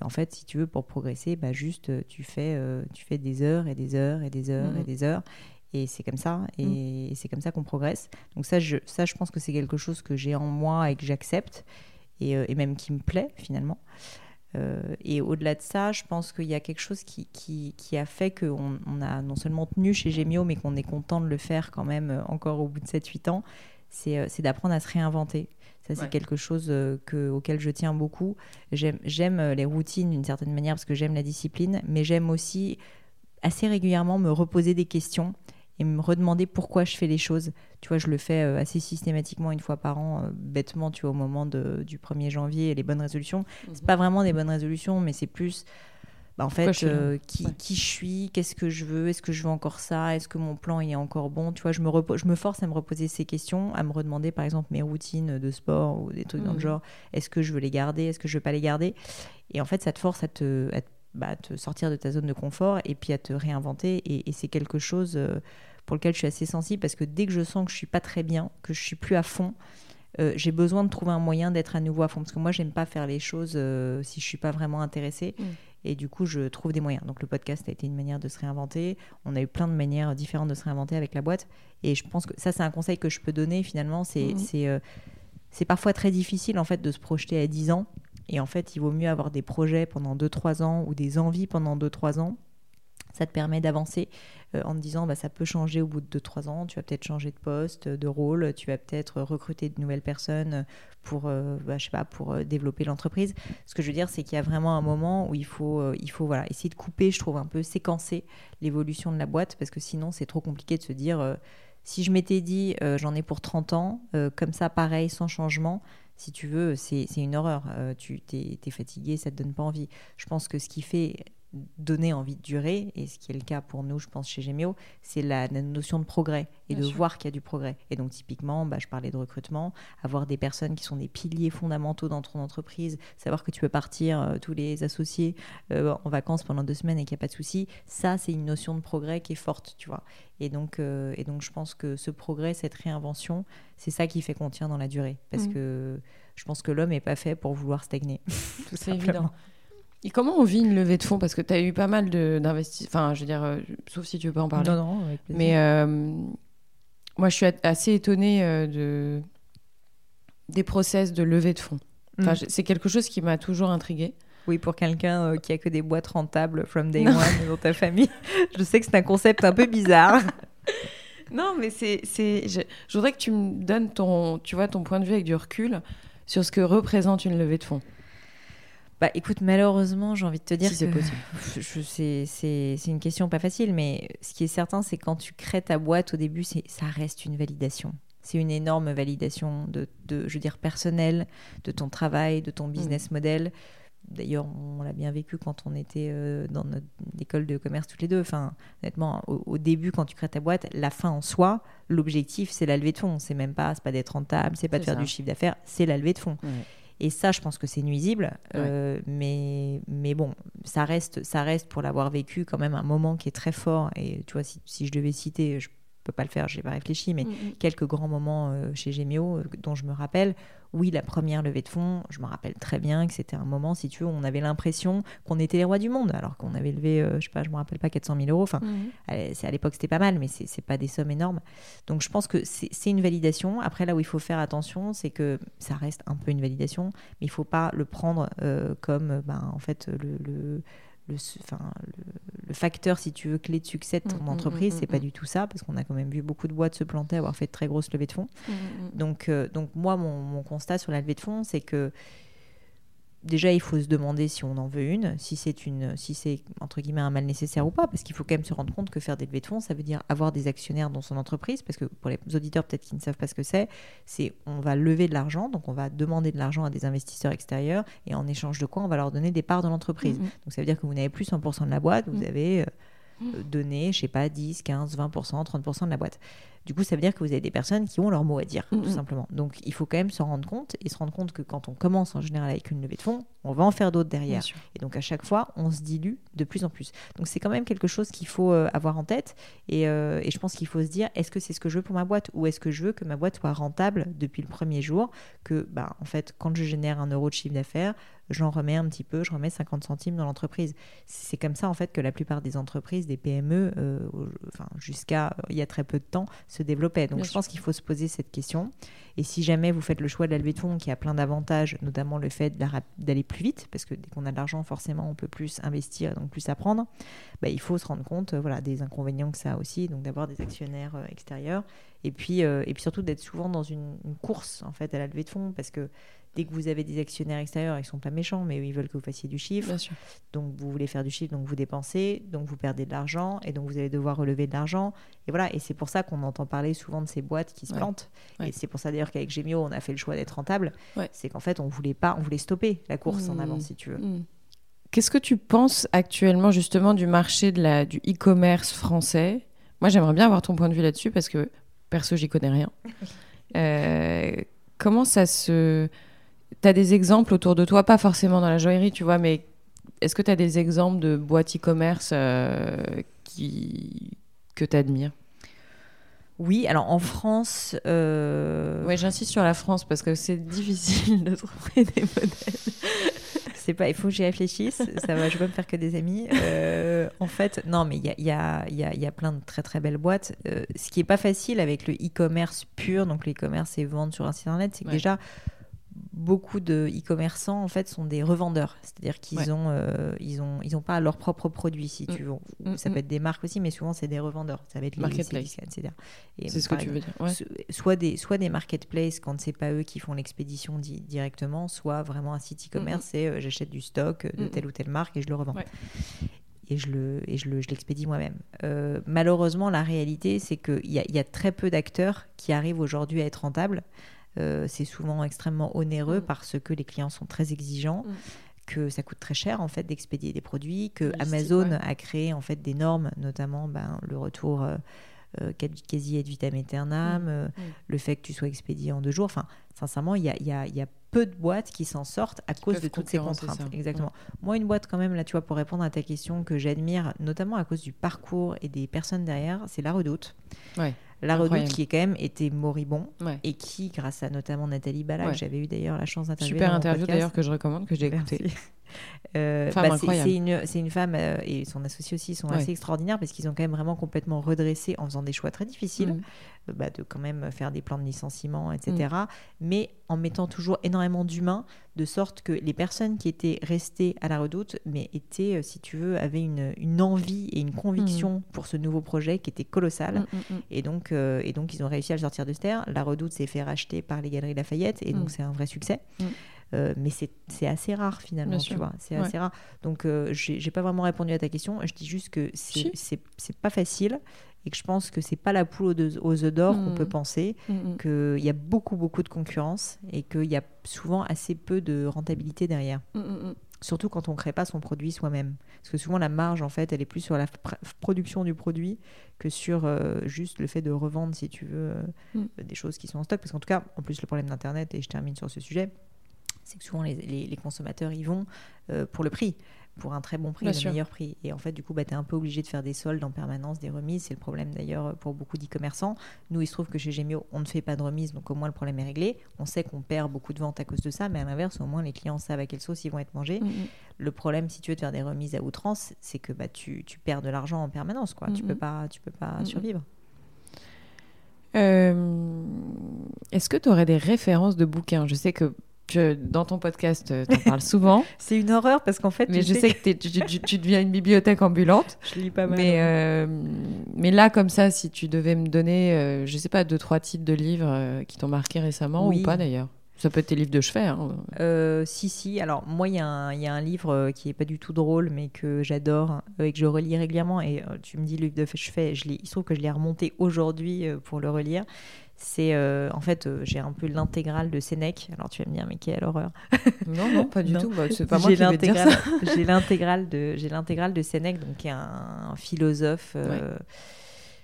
et en fait, si tu veux, pour progresser, bah, juste, tu fais, euh, tu fais des heures et des heures et des heures Mhm. et des heures. Et c'est comme ça. Et, et c'est comme ça qu'on progresse. Donc ça je, ça, je pense que c'est quelque chose que j'ai en moi et que j'accepte. Et, euh, et même qui me plaît, finalement. Euh, et au-delà de ça, je pense qu'il y a quelque chose qui, qui, qui a fait qu'on on a non seulement tenu chez Gemio, mais qu'on est content de le faire quand même euh, encore au bout de 7-8 ans, c'est c'est d'apprendre à se réinventer. Ça, c'est Ouais. quelque chose que, auquel je tiens beaucoup. J'aime les routines d'une certaine manière parce que j'aime la discipline, mais j'aime aussi assez régulièrement me reposer des questions et me redemander pourquoi je fais les choses. Tu vois, je le fais euh, assez systématiquement une fois par an, euh, bêtement, tu vois, au moment de- du 1er janvier, les bonnes résolutions. C'est pas vraiment des bonnes résolutions, mais c'est plus, bah, en fait, je euh, qui, Ouais. qui je suis, qu'est-ce que je veux, est-ce que je veux encore ça, est-ce que mon plan il est encore bon? Tu vois, je me, je me force à me reposer ces questions, à me redemander par exemple mes routines de sport ou des trucs dans le Mhm. genre, est-ce que je veux les garder, est-ce que je veux pas les garder? Et en fait, ça te force à te, à te- bah, à te sortir de ta zone de confort et puis à te réinventer. Et, et c'est quelque chose euh, pour lequel je suis assez sensible parce que dès que je sens que je suis pas très bien, que je suis plus à fond, euh, j'ai besoin de trouver un moyen d'être à nouveau à fond. Parce que moi, j'aime pas faire les choses euh, si je suis pas vraiment intéressée. Mm. Et du coup, je trouve des moyens. Donc, le podcast a été une manière de se réinventer. On a eu plein de manières différentes de se réinventer avec la boîte. Et je pense que ça, c'est un conseil que je peux donner finalement. C'est c'est, euh, c'est parfois très difficile en fait de se projeter à 10 ans. Et en fait, il vaut mieux avoir des projets pendant 2-3 ans ou des envies pendant 2-3 ans. Ça te permet d'avancer euh, en te disant bah, ça peut changer au bout de 2-3 ans. Tu vas peut-être changer de poste, de rôle. Tu vas peut-être recruter de nouvelles personnes pour, euh, bah, je sais pas, pour euh, développer l'entreprise. Ce que je veux dire, c'est qu'il y a vraiment un moment où il faut, il faut voilà, essayer de couper, je trouve, un peu séquencer l'évolution de la boîte parce que sinon, c'est trop compliqué de se dire si je m'étais dit euh, j'en ai pour 30 ans, euh, comme ça, pareil, sans changement, si tu veux, c'est une horreur. Euh, tu t'es es fatigué, ça te donne pas envie. Je pense que ce qui fait donner envie de durer, et ce qui est le cas pour nous, je pense, chez Gemio, c'est la, la notion de progrès et Bien de sûr. voir qu'il y a du progrès. Et donc, typiquement, bah, je parlais de recrutement, avoir des personnes qui sont des piliers fondamentaux dans ton entreprise, savoir que tu peux partir, euh, tous les associés, euh, en vacances pendant deux semaines et qu'il n'y a pas de souci, ça, c'est une notion de progrès qui est forte, tu vois. Et donc, euh, et donc, je pense que ce progrès, cette réinvention, c'est ça qui fait qu'on tient dans la durée. Parce Mhm. que je pense que l'homme n'est pas fait pour vouloir stagner. tout C'est simplement. évident. Et comment on vit une levée de fonds? Parce que tu as eu pas mal d'investissements. Enfin, je veux dire, euh, sauf si tu veux pas en parler. Non, non, avec. Mais euh, moi, je suis assez étonnée euh, de... des process de levée de fonds. Enfin, Mm. c'est quelque chose qui m'a toujours intriguée. Oui, pour quelqu'un qui a que des boîtes rentables from day one dans ta famille, je sais que c'est un concept un peu bizarre. Non, mais c'est, je, je voudrais que tu me donnes ton, tu vois, ton point de vue avec du recul sur ce que représente une levée de fonds. Bah écoute, malheureusement, j'ai envie de te dire Si c'est possible. c'est, une question pas facile, mais ce qui est certain, c'est quand tu crées ta boîte au début, ça reste une validation. C'est une énorme validation de, de, je veux dire, personnelle, de ton travail, de ton business model. D'ailleurs, on l'a bien vécu quand on était euh, dans notre école de commerce toutes les deux. Enfin, honnêtement, au, au début, quand tu crées ta boîte, la fin en soi, l'objectif, c'est la levée de fonds. C'est même pas, c'est pas d'être rentable, c'est pas de faire ça. du chiffre d'affaires, c'est la levée de fonds. Et ça, je pense que c'est nuisible. Euh, mais, mais bon, ça reste, ça reste pour l'avoir vécu quand même un moment qui est très fort. Et tu vois, si, si je devais citer, je peux pas le faire, j'ai pas réfléchi, mais Mm, quelques grands moments euh, chez Gemio euh, dont je me rappelle. Oui, la première levée de fonds, je me rappelle très bien que c'était un moment, si tu veux, où on avait l'impression qu'on était les rois du monde, alors qu'on avait levé, euh, je sais pas, je me rappelle pas, 400 000 euros. Enfin, c'est- à l'époque, c'était pas mal, mais c'est pas des sommes énormes. Donc, je pense que c'est une validation. Après, là où il faut faire attention, c'est que ça reste un peu une validation, mais il faut pas le prendre euh, comme, ben, en fait, le, le, le, le, le facteur, si tu veux, clé de succès de ton Mm, mm, entreprise. mm, c'est mm, pas du tout ça, parce qu'on a quand même vu beaucoup de boîtes se planter, avoir fait de très grosses levées de fonds. Donc, euh, donc moi, mon, mon constat sur la levée de fonds, c'est que déjà, il faut se demander si on en veut une, si c'est une, si c'est entre guillemets un mal nécessaire ou pas, parce qu'il faut quand même se rendre compte que faire des levées de fonds, ça veut dire avoir des actionnaires dans son entreprise, parce que pour les auditeurs peut-être qui ne savent pas ce que c'est, c'est on va lever de l'argent, donc on va demander de l'argent à des investisseurs extérieurs, et en échange de quoi on va leur donner des parts de l'entreprise. Mhm. Donc ça veut dire que vous n'avez plus 100% de la boîte, vous Mhm. avez euh, donner, je sais pas, 10, 15, 20%, 30% de la boîte. Du coup, ça veut dire que vous avez des personnes qui ont leur mot à dire, tout Mhm. simplement. Donc, il faut quand même s'en rendre compte et se rendre compte que quand on commence en général avec une levée de fonds, on va en faire d'autres derrière. Et donc, à chaque fois, on se dilue de plus en plus. Donc, c'est quand même quelque chose qu'il faut euh, avoir en tête. Et, euh, et je pense qu'il faut se dire est-ce que c'est ce que je veux pour ma boîte ou est-ce que je veux que ma boîte soit rentable depuis le premier jour Que, bah, en fait, quand je génère un euro de chiffre d'affaires, j'en remets un petit peu, je remets 50 centimes dans l'entreprise. C'est comme ça, en fait, que la plupart des entreprises, des PME, euh, enfin, jusqu'à euh, il y a très peu de temps, se développaient. Donc, Bien je sûr. pense qu'il faut se poser cette question. Et si jamais vous faites le choix de la levée de fonds, qui a plein d'avantages, notamment le fait d'aller plus vite, parce que dès qu'on a de l'argent, forcément, on peut plus investir et donc plus apprendre, bah, il faut se rendre compte euh, voilà, des inconvénients que ça a aussi, donc d'avoir des actionnaires extérieurs, et puis, euh, et puis surtout d'être souvent dans une, une course en fait à la levée de fonds, parce que dès que vous avez des actionnaires extérieurs, ils sont pas méchants, mais ils veulent que vous fassiez du chiffre, Bien sûr. donc vous voulez faire du chiffre, donc vous dépensez, donc vous perdez de l'argent, et donc vous allez devoir relever de l'argent. Et voilà, et c'est pour ça qu'on entend parler souvent de ces boîtes qui se Ouais. plantent. Ouais. Et c'est pour ça d'ailleurs qu'avec Gemio, on a fait le choix d'être rentable. Ouais. C'est qu'en fait, on voulait pas, on voulait stopper la course en Mmh. avant, si tu veux. Mm. Qu'est-ce que tu penses actuellement justement du marché de la, du e-commerce français? Moi, j'aimerais bien avoir ton point de vue là-dessus parce que perso, j'y connais rien. Euh, comment ça se... Tu as des exemples autour de toi, pas forcément dans la joaillerie, tu vois, mais est-ce que tu as des exemples de boîtes e-commerce euh, qui... que tu admires Oui, alors en France, euh, Ouais, j'insiste sur la France parce que c'est difficile de trouver des modèles. c'est pas, il faut que j'y réfléchisse. ça va, je vais me faire que des amis. Euh, en fait, non, mais il y y, y, y a plein de très très belles boîtes. Euh, ce qui est pas facile avec le e-commerce pur, donc le e-commerce et vendre sur un site internet, c'est que Ouais. déjà beaucoup de e-commerçants en fait sont des revendeurs, c'est-à-dire qu'ils Ouais. ont euh, ils ont ils ont pas leurs propres produits si Mm. tu veux. Mm, Ça mm. peut être des marques aussi, mais souvent c'est des revendeurs. Ça va être les Marketplace. Etc. Et C'est ce que tu veux dire. Ouais. Soit des soit des marketplaces quand c'est pas eux qui font l'expédition di- directement, soit vraiment un site e-commerce c'est euh, j'achète du stock de Mhm. telle ou telle marque et je le revends. Ouais. Et je le et je le je l'expédie moi-même. Euh, malheureusement, la réalité c'est qu'il y a, y a très peu d'acteurs qui arrivent aujourd'hui à être rentables. Euh, c'est souvent extrêmement onéreux Mhm. parce que les clients sont très exigeants. Mhm. que ça coûte très cher en fait d'expédier des produits, que Logistique, Amazon ouais. a créé en fait des normes, notamment ben, le retour euh, euh, quasi ad vitam aeternam, Mm. euh, Mm. le fait que tu sois expédié en deux jours. Enfin, sincèrement, il y a, il y a- il y a peu de boîtes qui s'en sortent à cause de toutes ces contraintes. Exactement. Moi, une boîte quand même, là, tu vois, pour répondre à ta question que j'admire, notamment à cause du parcours et des personnes derrière, c'est La Redoute. Ouais. La Redoute Incroyable. qui est quand même été moribond Ouais. et qui, grâce à notamment Nathalie Bala, Ouais. que j'avais eu d'ailleurs la chance d'interviewer Super interview d'ailleurs que je recommande, que j'ai écouté. Euh, bah, c'est- une, femme euh, et son associé aussi sont Ouais. assez extraordinaires parce qu'ils ont quand même vraiment complètement redressé en faisant des choix très difficiles, Mm. euh, bah, de quand même faire des plans de licenciement, etc. Mm. Mais en mettant toujours énormément d'humains, de sorte que les personnes qui étaient restées à la redoute, mais étaient, si tu veux, avaient une, une envie et une conviction pour ce nouveau projet qui était colossal. Mm, mm, mm. Et donc, euh, et donc, ils ont réussi à le sortir de terre. La Redoute s'est fait racheter par les Galeries Lafayette, et donc Mm. c'est un vrai succès. Mm. Euh, mais c'est assez rare finalement, tu vois. C'est Ouais. assez rare. Donc, euh, j'ai pas vraiment répondu à ta question. Je dis juste que c'est Si. pas facile et que je pense que c'est pas la poule aux, œufs d'or qu'on Mm. peut penser. Mm, mm. Qu'il y a beaucoup, beaucoup de concurrence et qu'il y a souvent assez peu de rentabilité derrière. Mm, mm, mm. Surtout quand on crée pas son produit soi-même. Parce que souvent, la marge, en fait, elle est plus sur la pr- production du produit que sur euh, juste le fait de revendre, si tu veux, euh, Mm. des choses qui sont en stock. Parce qu'en tout cas, en plus, le problème d'Internet, et je termine sur ce sujet, c'est que souvent, les, les- les consommateurs y vont euh, pour le prix, pour un très bon prix, Bien le sûr. meilleur prix. Et en fait, du coup, bah, tu es un peu obligé de faire des soldes en permanence, des remises. C'est le problème d'ailleurs pour beaucoup d'e-commerçants. Nous, il se trouve que chez Gemio, on ne fait pas de remise, donc au moins le problème est réglé. On sait qu'on perd beaucoup de ventes à cause de ça, mais à l'inverse, au moins les clients savent à quelle sauce ils vont être mangés. Mm, mm. Le problème, si tu veux te faire des remises à outrance, c'est que bah, tu, tu perds de l'argent en permanence. Quoi. Tu Mhm. peux pas, tu peux pas survivre. Euh, Est-ce que tu aurais des références de bouquins? Je sais que dans ton podcast, tu en parles souvent, C'est une horreur parce qu'en fait, mais je sais que tu, tu- tu deviens une bibliothèque ambulante. je lis pas mal. Mais, hein. euh, mais là, comme ça, si tu devais me donner, euh, je sais pas, deux, trois titres de livres euh, qui t'ont marqué récemment Oui. ou pas d'ailleurs. Ça peut être tes livres de chevet. hein. Euh, si, si. Alors, moi, il y, a un- il y a un livre euh, qui est pas du tout drôle, mais que j'adore euh, et que je relis régulièrement. Et euh, tu me dis, le livre de chevet, je il se trouve que je l'ai remonté aujourd'hui euh, pour le relire. C'est euh, en fait, euh, j'ai un peu l'intégrale de Sénèque. Alors tu vas me dire, mais quelle horreur Non, non, pas du Non. tout. Bah, c'est pas moi qui vais dire ça. J'ai l'intégrale de, j'ai l'intégrale de Sénèque, donc qui est un, un philosophe euh,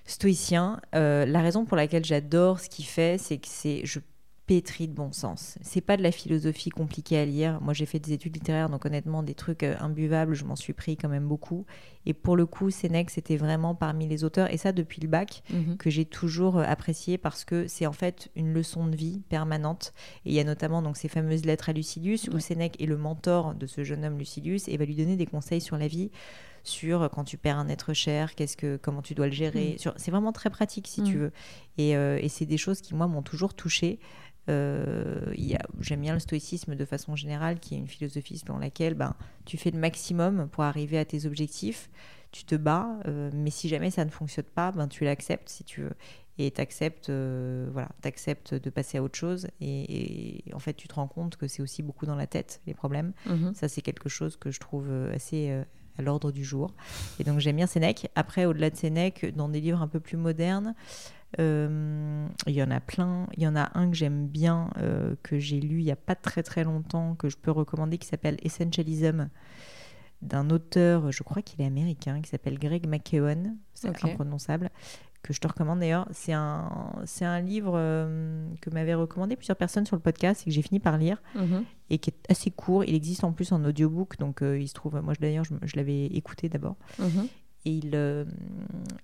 stoïcien. La raison pour laquelle j'adore ce qu'il fait, c'est que c'est, je pétris de bon sens. C'est pas de la philosophie compliquée à lire. Moi, j'ai fait des études littéraires, donc honnêtement, des trucs euh, imbuvables, je m'en suis pris quand même beaucoup. Et pour le coup, Sénèque, c'était vraiment parmi les auteurs, et ça depuis le bac, Mhm. que j'ai toujours euh, apprécié parce que c'est en fait une leçon de vie permanente. Et il y a notamment donc ces fameuses lettres à Lucilius où. Sénèque est le mentor de ce jeune homme Lucilius et va lui donner des conseils sur la vie, sur euh, quand tu perds un être cher, qu'est-ce que comment tu dois le gérer. Sur- C'est vraiment très pratique si tu Mm. veux. Et, euh, et c'est des choses qui moi m'ont toujours touchée. Euh, J'aime bien le stoïcisme de façon générale, qui est une philosophie selon laquelle ben, tu fais le maximum pour arriver à tes objectifs, tu te bats, euh, mais si jamais ça ne fonctionne pas, ben, tu l'acceptes si tu veux. Et tu acceptes, voilà, acceptes de passer à autre chose. Et, et en fait, tu te rends compte que c'est aussi beaucoup dans la tête, les problèmes. Mhm. Ça, c'est quelque chose que je trouve euh, assez euh, à l'ordre du jour. Et donc, j'aime bien Sénèque. Après, au-delà de Sénèque, dans des livres un peu plus modernes, euh, il y en a plein. Il y en a un que j'aime bien, euh, que j'ai lu il n'y a pas très très longtemps, que je peux recommander, qui s'appelle Essentialism, d'un auteur, je crois qu'il est américain, qui s'appelle Greg McKeown. C'est Ok. imprononçable. Que je te recommande d'ailleurs. C'est un, c'est un livre euh, que m'avaient recommandé plusieurs personnes sur le podcast et que j'ai fini par lire Mhm. et qui est assez court. Il existe en plus en audiobook, donc euh, il se trouve. Moi, d'ailleurs, je, je l'avais écouté d'abord. Mhm. Et il, euh,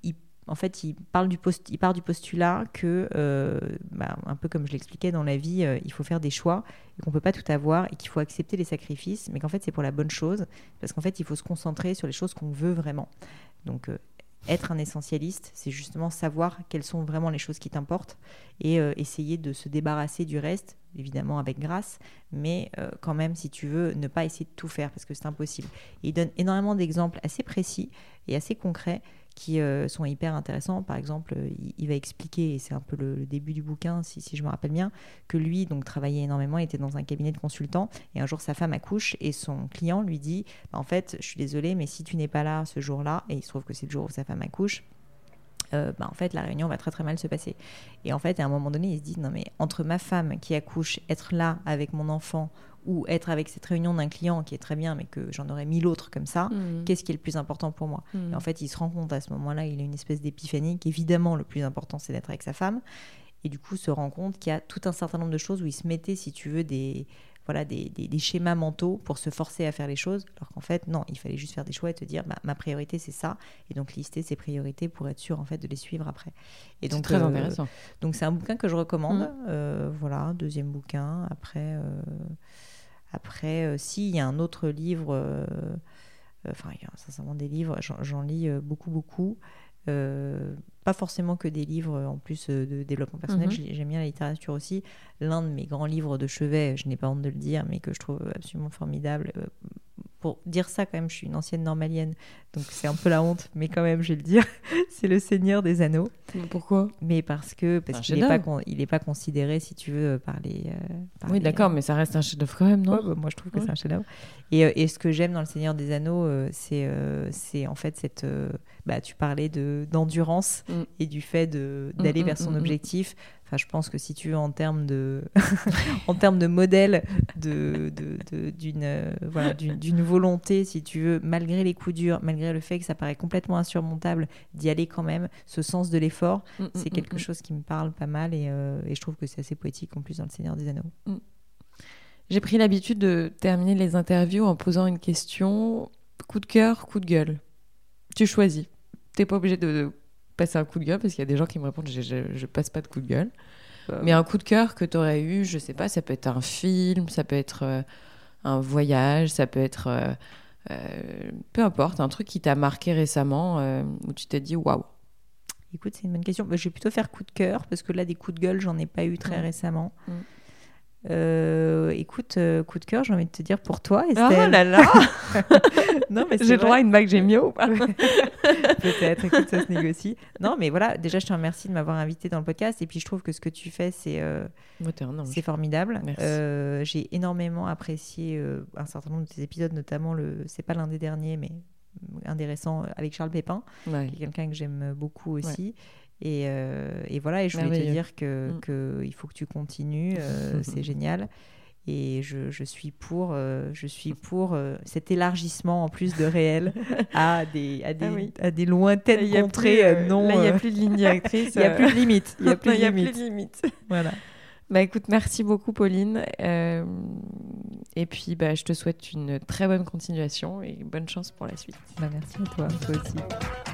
il- en fait, il, parle du part du postulat que, euh, bah, un peu comme je l'expliquais dans la vie, euh, il faut faire des choix et qu'on peut pas tout avoir et qu'il faut accepter les sacrifices, mais qu'en fait, c'est pour la bonne chose. Parce qu'en fait, il faut se concentrer sur les choses qu'on veut vraiment. Donc, euh, être un essentialiste, c'est justement savoir quelles sont vraiment les choses qui t'importent et essayer de se débarrasser du reste, évidemment avec grâce, mais quand même, si tu veux, ne pas essayer de tout faire parce que c'est impossible. Il donne énormément d'exemples assez précis et assez concrets qui euh, sont hyper intéressants. Par exemple, il, va expliquer, et c'est un peu le, début du bouquin, si, je me rappelle bien, que lui, donc, travaillait énormément, était dans un cabinet de consultant, et un jour, sa femme accouche, et son client lui dit, Bah, en fait, je suis désolée, mais si tu n'es pas là ce jour-là, et il se trouve que c'est le jour où sa femme accouche, euh, bah, en fait, la réunion va très très mal se passer. Et en fait, à un moment donné, il se dit, non mais entre ma femme qui accouche, être là avec mon enfant, ou être avec cette réunion d'un client qui est très bien, mais que j'en aurais mille autres comme ça, Mhm. qu'est-ce qui est le plus important pour moi? Mhm. et en fait, il se rend compte à ce moment-là, il a une espèce d'épiphanie qu'évidemment, le plus important, c'est d'être avec sa femme. Et du coup, se rend compte qu'il y a tout un certain nombre de choses où il se mettait, si tu veux, des, voilà, des, des- des schémas mentaux pour se forcer à faire les choses. Alors qu'en fait, non, il fallait juste faire des choix et te dire, bah, ma priorité, c'est ça. Et donc, lister ses priorités pour être sûr, en fait, de les suivre après. Et donc, très euh, intéressant. donc c'est un bouquin que je recommande. Mhm. Euh, voilà, deuxième bouquin. Après, euh, après si, il y a un autre livre. Enfin, il y a sincèrement des livres. J'en lis beaucoup, beaucoup. Euh, pas forcément que des livres euh, en plus euh, de développement personnel. Mhm. J'ai- J'aime bien la littérature aussi. L'un de mes grands livres de chevet, je n'ai pas honte de le dire, mais que je trouve absolument formidable. Euh, pour dire ça, quand même, je suis une ancienne normalienne, donc c'est un peu la honte, mais quand même, je vais le dire. c'est Le Seigneur des Anneaux. Pourquoi? Mais parce que parce qu'il n'est pas, con- considéré, si tu veux, par les. euh, par Oui, d'accord, mais ça reste un chef-d'œuvre quand même, non? Ouais, bah, moi, je trouve que Ouais. c'est un chef-d'œuvre. Et, euh, et ce que j'aime dans Le Seigneur des Anneaux, euh, c'est euh, c'est en fait cette. euh, bah, tu parlais de d'endurance Mm. et du fait de- d'aller Mm, vers mm, son mm, mm. objectif. Enfin, je pense que si tu veux, en termes de, en termes de modèle, de, de- de- d'une euh, voilà, d'une d'une volonté, si tu veux, malgré les coups durs, malgré le fait que ça paraît complètement insurmontable, d'y aller quand même, ce sens de l'effort, Mm, c'est mm, quelque mm, chose qui me parle pas mal et, euh, et je trouve que c'est assez poétique en plus dans Le Seigneur des Anneaux. J'ai pris l'habitude de terminer les interviews en posant une question coup de cœur, coup de gueule. Tu choisis. T'es pas obligé de, de passer un coup de gueule parce qu'il y a des gens qui me répondent je, je, je passe pas de coup de gueule. Euh, Mais un coup de cœur que tu aurais eu, je sais pas, ça peut être un film, ça peut être euh, un voyage, ça peut être. euh, euh, peu importe, un truc qui t'a marqué récemment où tu t'es dit waouh. Écoute, c'est une bonne question. Bah, je vais plutôt faire coup de cœur parce que là, des coups de gueule, j'en ai pas eu très Mm. récemment. Mm. Euh, écoute, euh, coup de cœur, j'ai envie de te dire pour toi, Oh Estelle. là là non, mais J'ai le droit à une bague Gémio ou pas Peut-être, écoute, ça se négocie. Non, mais voilà, déjà, je te remercie de m'avoir invité dans le podcast. Et puis, je trouve que ce que tu fais, c'est euh, c'est formidable. Euh, j'ai énormément apprécié un certain nombre de tes épisodes, notamment le. C'est pas l'un des derniers, mais un des récents avec Charles Pépin, Ouais. qui est quelqu'un que j'aime beaucoup aussi. Et, euh, et voilà, et je voulais te dire que, Mm. que il faut que tu continues, euh, c'est génial. Et je, je suis pour, euh, je suis pour euh, cet élargissement en plus de réel à des, à des, Ah oui. à des lointaines contrées plus, euh, non. là, il n'y a plus de ligne directrice. il y a plus de limite. Il a plus de y a plus limite. de limite. Voilà. Bah écoute, merci beaucoup Pauline. Et puis bah, je te souhaite une très bonne continuation et bonne chance pour la suite. Bah, merci à toi, toi aussi.